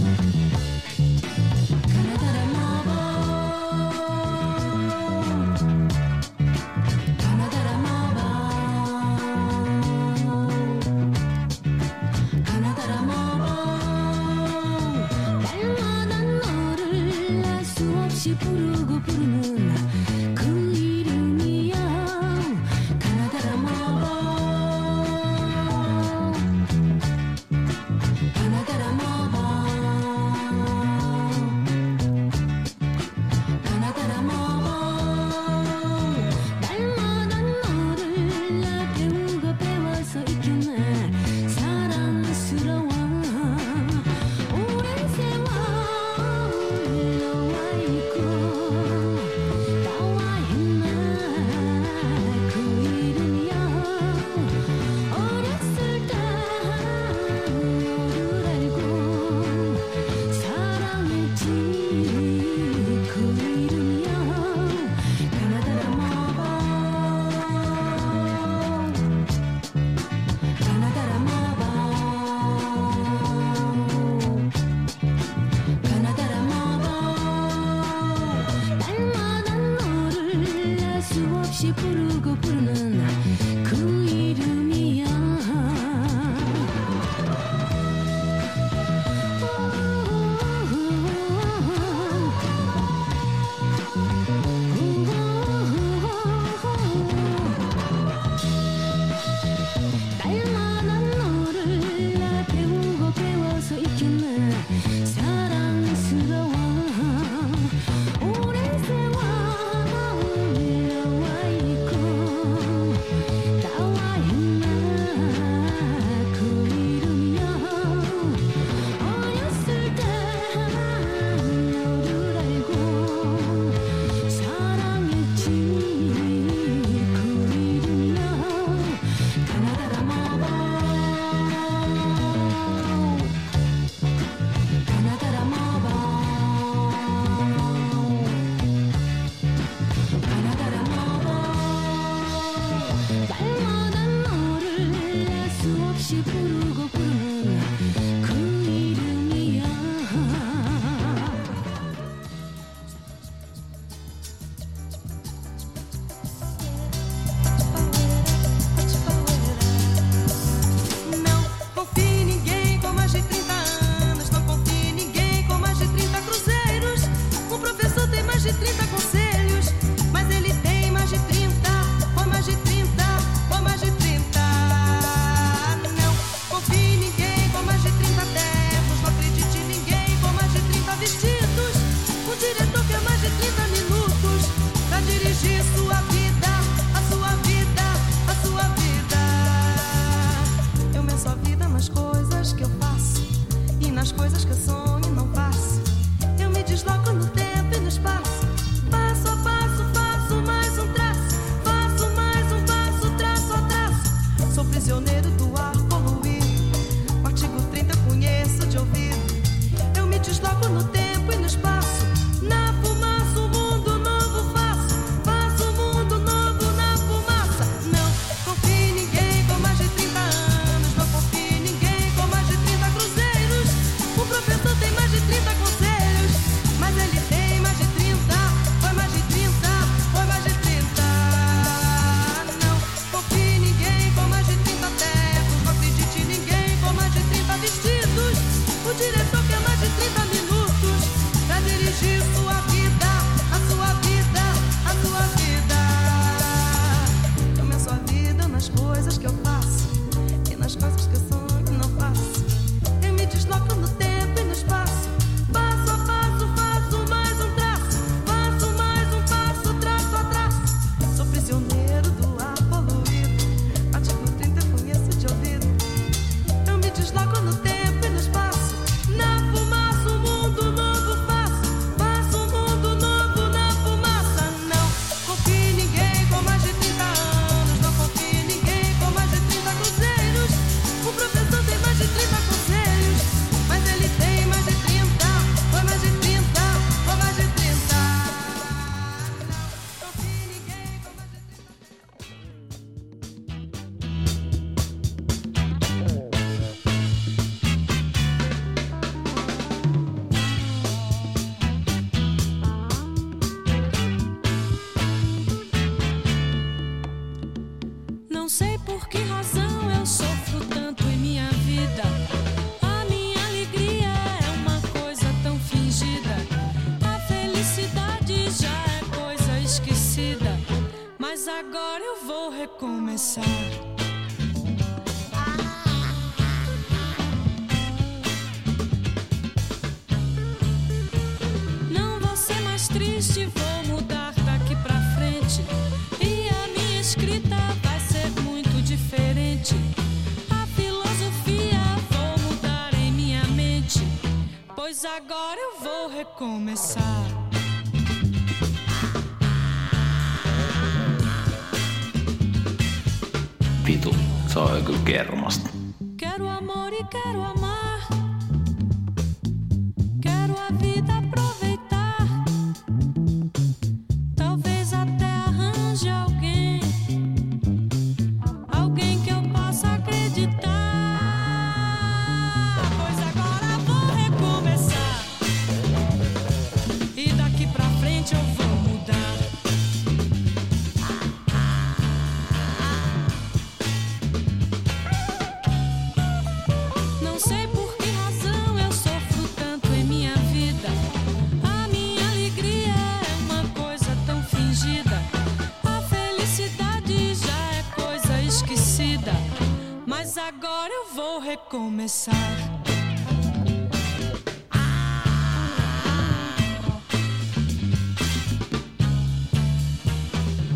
Recomeçar.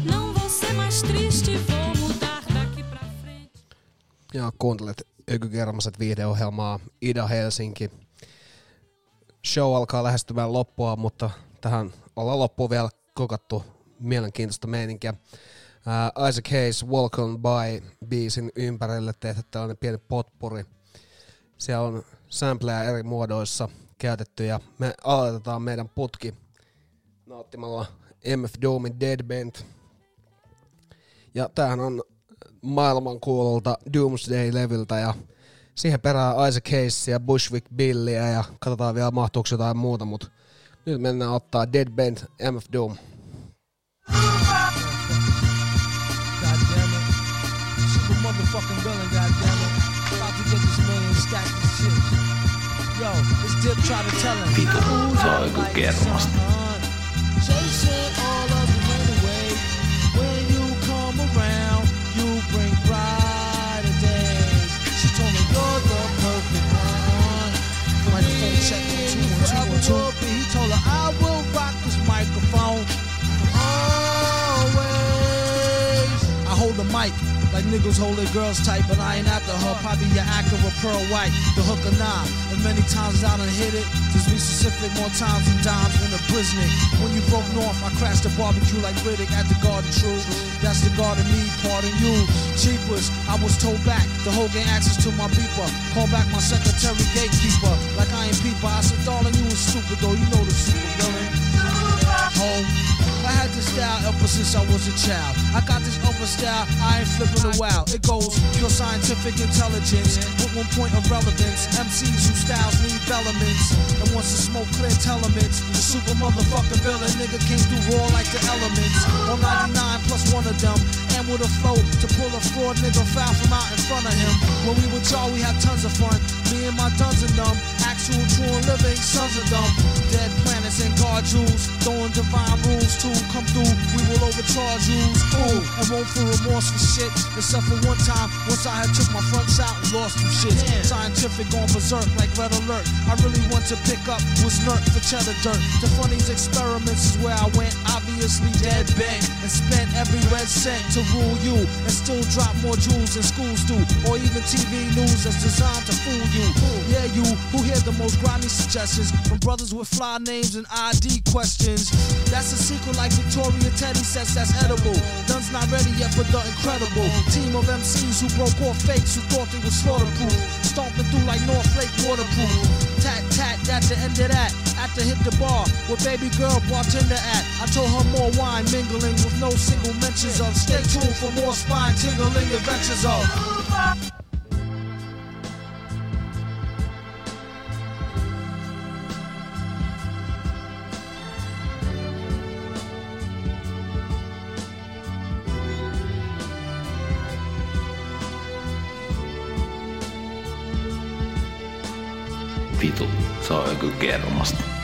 Não vou ser mais triste, vou mudar daqui pra frente. Ja kuuntelet Ökykermaset viihdeohjelmaa Ida Helsinki. Show alkaa lähestymään loppua, mutta tähän ollaan loppuun vielä kokattu mielenkiintoista meininkiä. Uh, Isaac Hayes Walk On By biisin ympärille tehty tällainen pieni potpuri. Siellä on sampleja eri muodoissa käytetty ja me aloitetaan meidän putki nauttimalla MF Doomin Dead Band. Ja tämähän on maailman kuulolta Doomsday-levyltä ja siihen perään Isaac Hayes ja Bushwick Billyä ja katsotaan vielä mahtuuko jotain muuta, mutta nyt mennään ottaa Dead Band MF Doom. You're the perfect one. Microphone check two, one, two, one, two. He told her I will rock this microphone. Always. I hold the mic like niggas hold their girls tight, but I ain't after her. Probably your Acura Pearl White, the hook or nah. And many times I done hit it. Just be specific more times than dimes in a Brisnik. When you broke north, I crashed the barbecue like Riddick at the Garden True. That's the garden me, pardon you. Cheapers, I was told back. The whole gang access to my beeper. Call back my secretary gatekeeper. Like I ain't peeper. I said, darling, you was stupid though. You know the super villain. I had this style ever since I was a child. I got this other style, I ain't flipping a wow. It goes pure scientific intelligence with one point of relevance. MCs whose styles need elements. And once the smoke clear elements, the super motherfucking villain nigga came through raw like the elements. On 99 plus one of them. And with a flow to pull a fraud nigga foul from out in front of him. When we were y'all, we had tons of fun. Me and my tons of them. Actual true and living sons of them. Dead planets and guard jewels. Throwing divine rules to come through. We will overcharge you. Ooh, and won't feel remorse for shit. Except for one time, once I had took my fronts out and lost some shit. Scientific on berserk like red alert. I really want to pick up was nerd for cheddar dirt. To funnies experiments is where I went. Obviously dead bent and spent every red cent to rule you and still drop more jewels than schools do. Or even TV news that's designed to fool you. Yeah, you who hear the most grimy suggestions from brothers with fly names and ID questions. That's a secret like Victoria Teddy says that's edible. None's not ready yet for the incredible team of MCs who broke off fakes who thought they were slaughterproof. Stomping through like North Lake waterproof. Tat tat, that's the end of that. After hit the bar where baby girl bartender at. I told her more wine mingling with no single mentions of. Stay tuned for more spine tingling adventures of. Kermasta.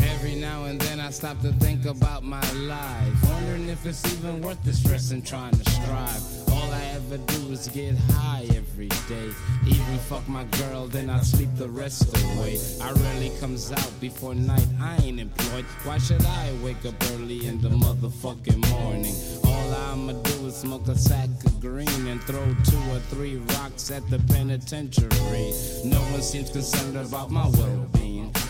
Every now and then I stop to think about my life. Wondering if it's even worth the stress and trying to strive. All I ever do is get high every day. Even fuck my girl, then I sleep the rest away. I rarely comes out before night, I ain't employed. Why should I wake up early in the motherfucking morning? All I'ma do is smoke a sack of green and throw two or three rocks at the penitentiary. No one seems concerned about my well-being.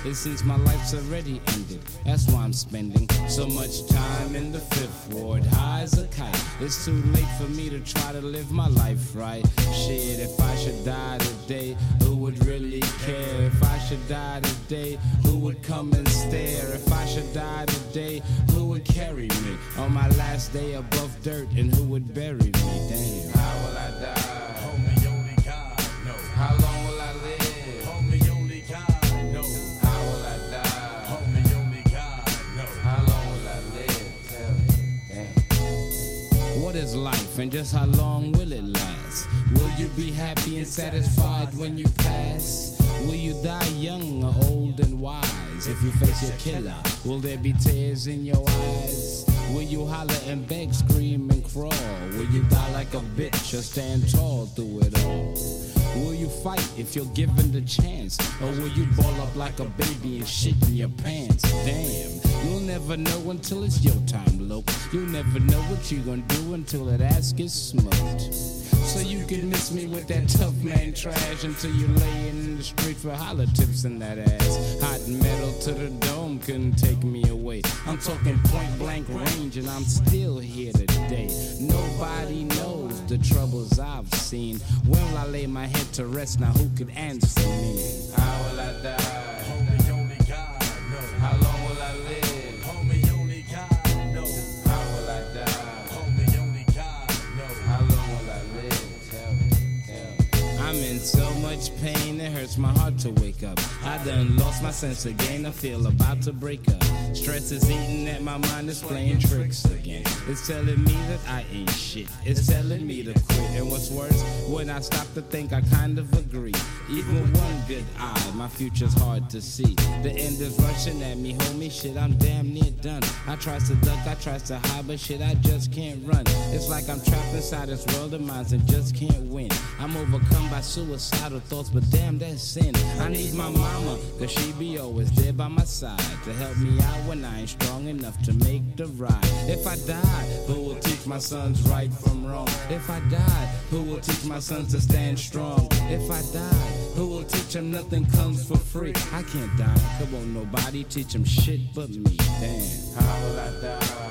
It seems my life's already ended. That's why I'm spending so much time in the fifth ward. High as a kite. It's too late for me to try to live my life right. Shit, if I should die today, who would really care? If I should die today, who would come and stare? If I should die today, who would carry me on my last day above dirt? And who would bury me? Damn. And just how long will it last? Will you be happy and satisfied when you pass? Will you die young or old and wise? If you face your killer, will there be tears in your eyes? Will you holler and beg, scream and crawl? Will you die like a bitch or stand tall through it all? Will you fight if you're given the chance? Or will you ball up like a baby and shit in your pants? Damn, you'll never know until it's your time, look. You'll never know what you're gonna do until that ass gets smoked. So you can miss me with that tough man trash until you're laying in the street for holler tips in that ass. Hot metal to the dome couldn't take me away. I'm talking point blank range and I'm still here today. Nobody knows the troubles I've seen. When will I lay my head to rest? Now who could answer me? How will I die? My heart to wake up. I done lost my sense again, I feel about to break up. Stress is eating at my mind, it's playing tricks again. It's telling me that I ain't shit, it's telling me to quit. And what's worse, when I stop to think, I kind of agree. Even one good eye, my future's hard to see. The end is rushing at me, homie, shit, I'm damn near done. I tries to duck, I tries to hide, but shit, I just can't run. It's like I'm trapped inside this world of mine and just can't win. I'm overcome by suicidal thoughts, but damn, that's sin. I need my mama, cause she be always there by my side to help me out when I ain't strong enough to make the ride. If I die, who will teach my sons right from wrong? If I die, who will teach my sons to stand strong? If I die, who will teach them nothing comes for free? I can't die, come on, nobody teach them shit but me. Damn, how will I die?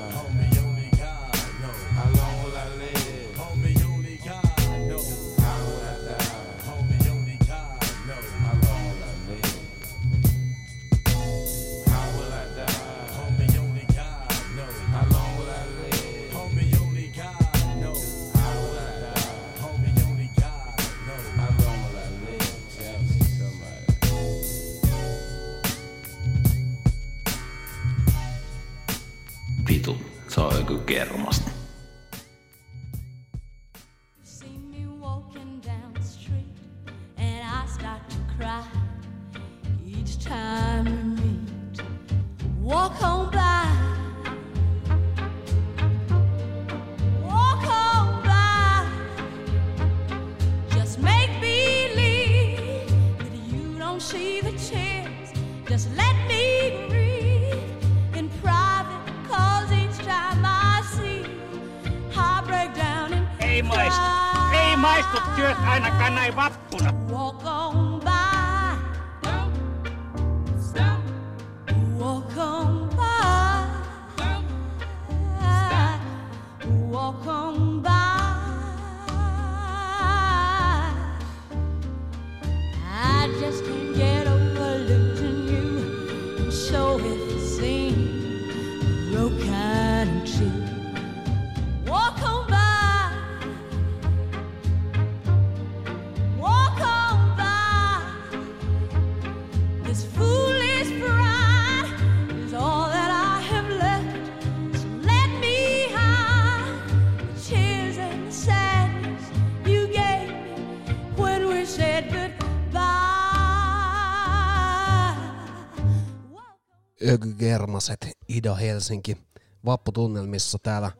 Ökygermaset, Ida Helsinki, vapputunnelmissa täällä.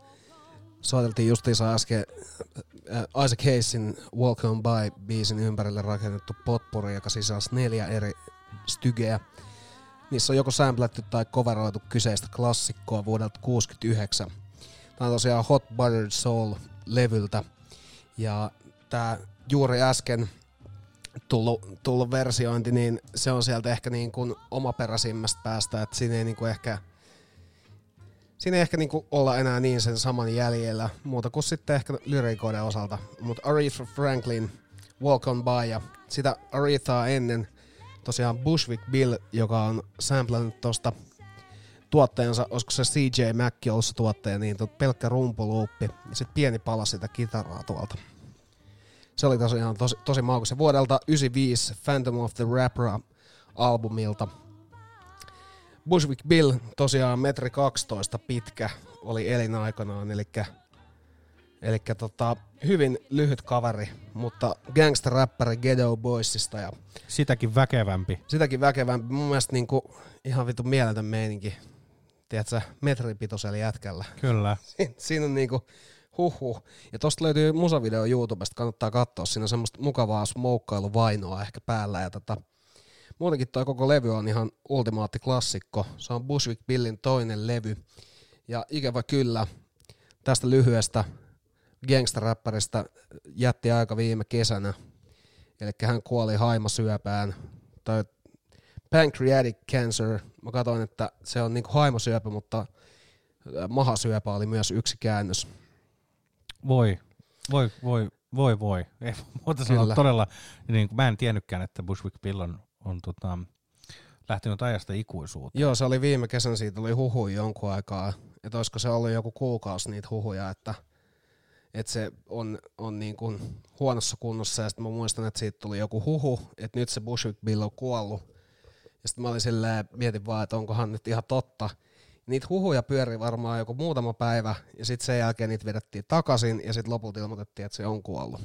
Soiteltiin justiinsa äsken äh, Isaac Hayesin On By biisin ympärille rakennettu potpuri, joka sisälsi neljä eri stygeä. Niissä on joko sampletty tai coveroitu kyseistä klassikkoa vuodelta 69. Tämä on tosiaan Hot Buttered Soul-levyltä. Ja tämä juuri äsken tullut, tullut versiointi, niin se on sieltä ehkä niin kuin omaperäisimmästä päästä, että siinä ei niin kuin ehkä Siinä ei ehkä niinku olla enää niin sen saman jäljellä, muuta kuin sitten ehkä lyrikoiden osalta. Mutta Aretha Franklin, Walk On By ja sitä Arethaa ennen tosiaan Bushwick Bill, joka on samplannut tosta tuottajansa, olisiko se CJ Mack ollut se tuottaja, niin pelkkä rumpuluuppi ja sitten pieni pala sitä kitaraa tuolta. Se oli tosiaan tosi, tosi maukas. Vuodelta 95 Phantom of the Rapper albumilta. Bushwick Bill tosiaan metri 12 pitkä oli elinaikanaan, eli Eli tota, hyvin lyhyt kaveri, mutta gangster-räppäri Ghetto Boysista. Ja Sitäkin väkevämpi. Sitäkin väkevämpi. Mun mielestä niinku ihan vitu mieletön meininki. Tiedätkö, metripitoisella jätkällä. Kyllä. Siin, siinä on niinku huhhuh. Ja tosta löytyy musavideo YouTubesta, kannattaa katsoa. Siinä on semmoista mukavaa smoukkailuvainoa ehkä päällä. Ja tota, muutenkin toi koko levy on ihan ultimaatti klassikko. Se on Bushwick Billin toinen levy. Ja ikävä kyllä, tästä lyhyestä gangsteräppäristä jätti aika viime kesänä. Eli hän kuoli haimasyöpään, tai pancreatic cancer. Mä katsoin, että se on niinku haimasyöpä, mutta mahasyöpä oli myös yksi käännös. Voi, voi, voi, voi, voi. Ei muuta sanoa Kyllä. todella, niin kuin, mä en tiennytkään, että Bushwick Bill on, on tota, lähtenyt ajasta ikuisuuteen. Joo, se oli viime kesän, siitä oli huhuja jonkun aikaa. Että olisiko se ollut joku kuukausi niitä huhuja, että, että se on, on niin kuin huonossa kunnossa. Ja sitten mä muistan, että siitä tuli joku huhu, että nyt se Bushwick Bill on kuollut. Ja sitten mä olin silleen, mietin vaan, että onkohan nyt ihan totta. Niitä huhuja pyöri varmaan joku muutama päivä, ja sitten sen jälkeen niitä vedettiin takaisin, ja sitten lopulta ilmoitettiin, että se on kuollut.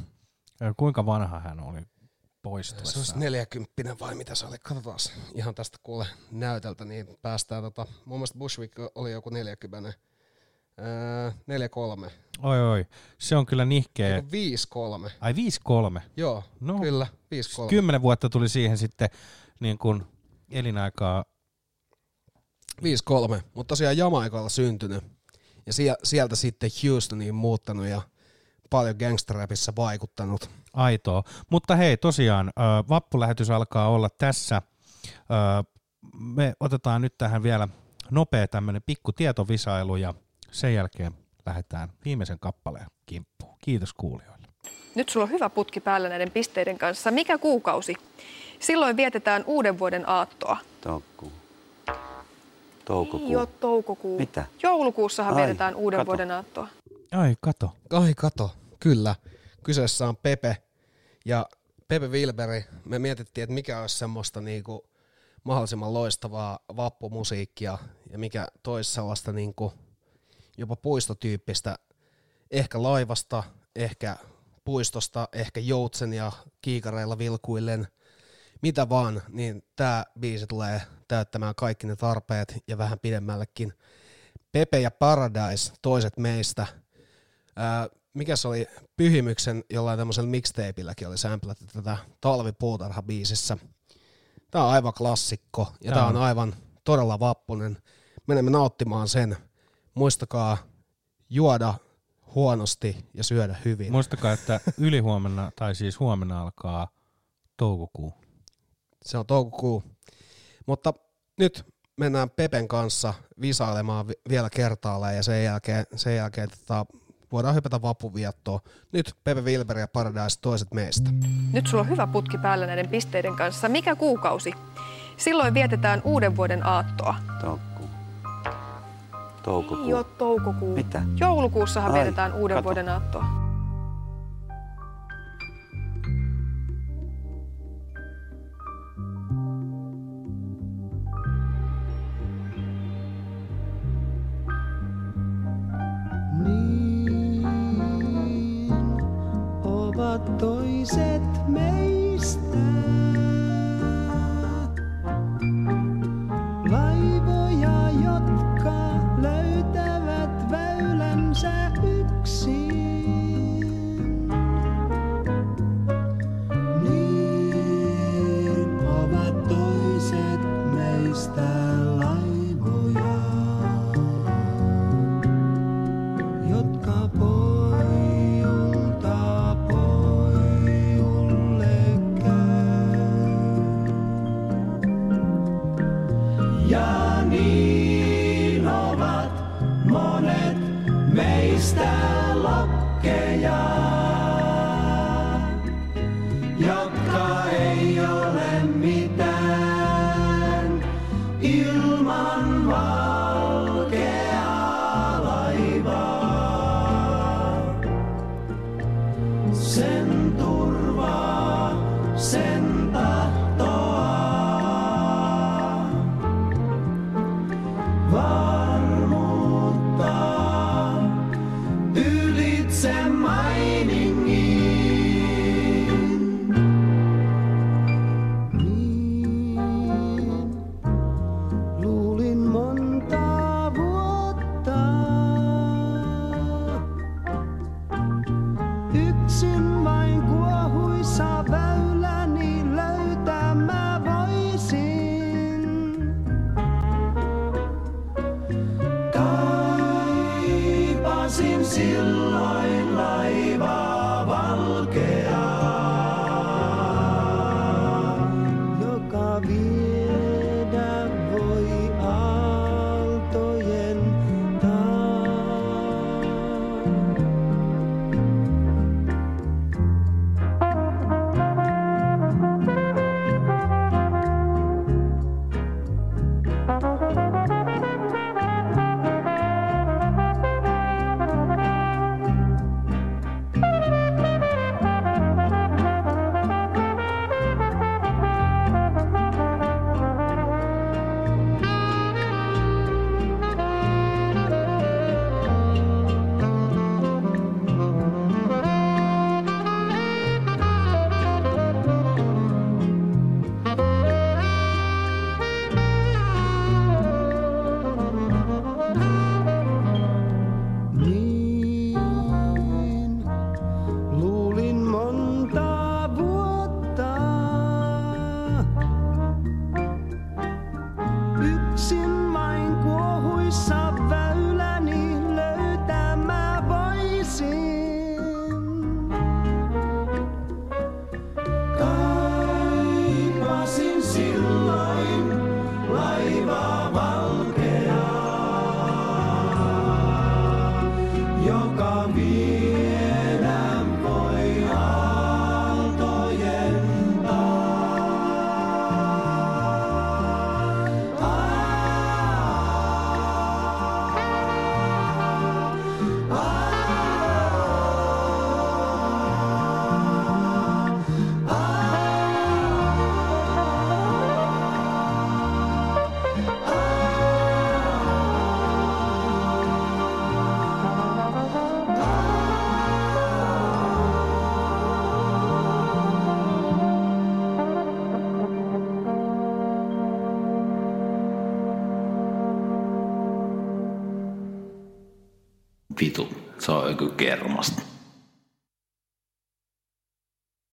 Ja Kuinka vanha hän oli Se poistuessa? olisi 40 vai mitä se oli? Katsotaan ihan tästä kuule näytöltä, niin päästään tota, mun mielestä Bushwick oli joku 40. Öö, 4-3. Oi oi, se on kyllä nihkeä. Joku 5-3. Ai 5-3? Joo, no, kyllä, 5-3. Kymmenen vuotta tuli siihen sitten niin kuin elinaikaa. 5-3, mutta tosiaan Jamaikalla syntynyt. Ja sie- sieltä sitten Houstoniin muuttanut ja paljon gangsterrapissa vaikuttanut. Aitoa. Mutta hei, tosiaan, vappulähetys alkaa olla tässä. Me otetaan nyt tähän vielä nopea tämmöinen pikku tietovisailu ja sen jälkeen lähdetään viimeisen kappaleen kimppuun. Kiitos kuulijoille. Nyt sulla on hyvä putki päällä näiden pisteiden kanssa. Mikä kuukausi? Silloin vietetään uuden vuoden aattoa. Toukkuu. Toukokuu. Ei ole toukokuu. Mitä? Joulukuussahan Ai, vietetään uuden kato. vuoden aattoa. Ai, kato. Ai kato, kyllä. Kyseessä on Pepe ja Pepe Wilberi. Me mietittiin, että mikä olisi semmoista niinku mahdollisimman loistavaa vappumusiikkia ja mikä toisi sellaista niinku jopa puistotyyppistä, ehkä laivasta, ehkä puistosta, ehkä joutsen ja kiikareilla vilkuillen, mitä vaan, niin tämä biisi tulee täyttämään kaikki ne tarpeet ja vähän pidemmällekin. Pepe ja Paradise, toiset meistä. Ää, mikä se oli Pyhimyksen jollain tämmöisellä mixtapeilläkin oli samplattu tätä Talvipuutarha-biisissä. Tämä on aivan klassikko ja Tää tämä on on. aivan todella vappunen. Menemme nauttimaan sen. Muistakaa juoda huonosti ja syödä hyvin. Muistakaa, että ylihuomenna, tai siis huomenna alkaa toukokuu. Se on toukokuu. Mutta nyt mennään Pepen kanssa visailemaan vi- vielä kertaalleen ja sen jälkeen, sen jälkeen tota, voidaan hypätä vapuviettoon. Nyt Pepe Wilber ja Paradise toiset meistä. Nyt sulla on hyvä putki päällä näiden pisteiden kanssa. Mikä kuukausi? Silloin vietetään uuden vuoden aattoa. Toukkuu. Toukokuu. Ei ole toukokuu. Mitä? Joulukuussahan Ai, vietetään uuden kato. vuoden aattoa. Toiset Vitu,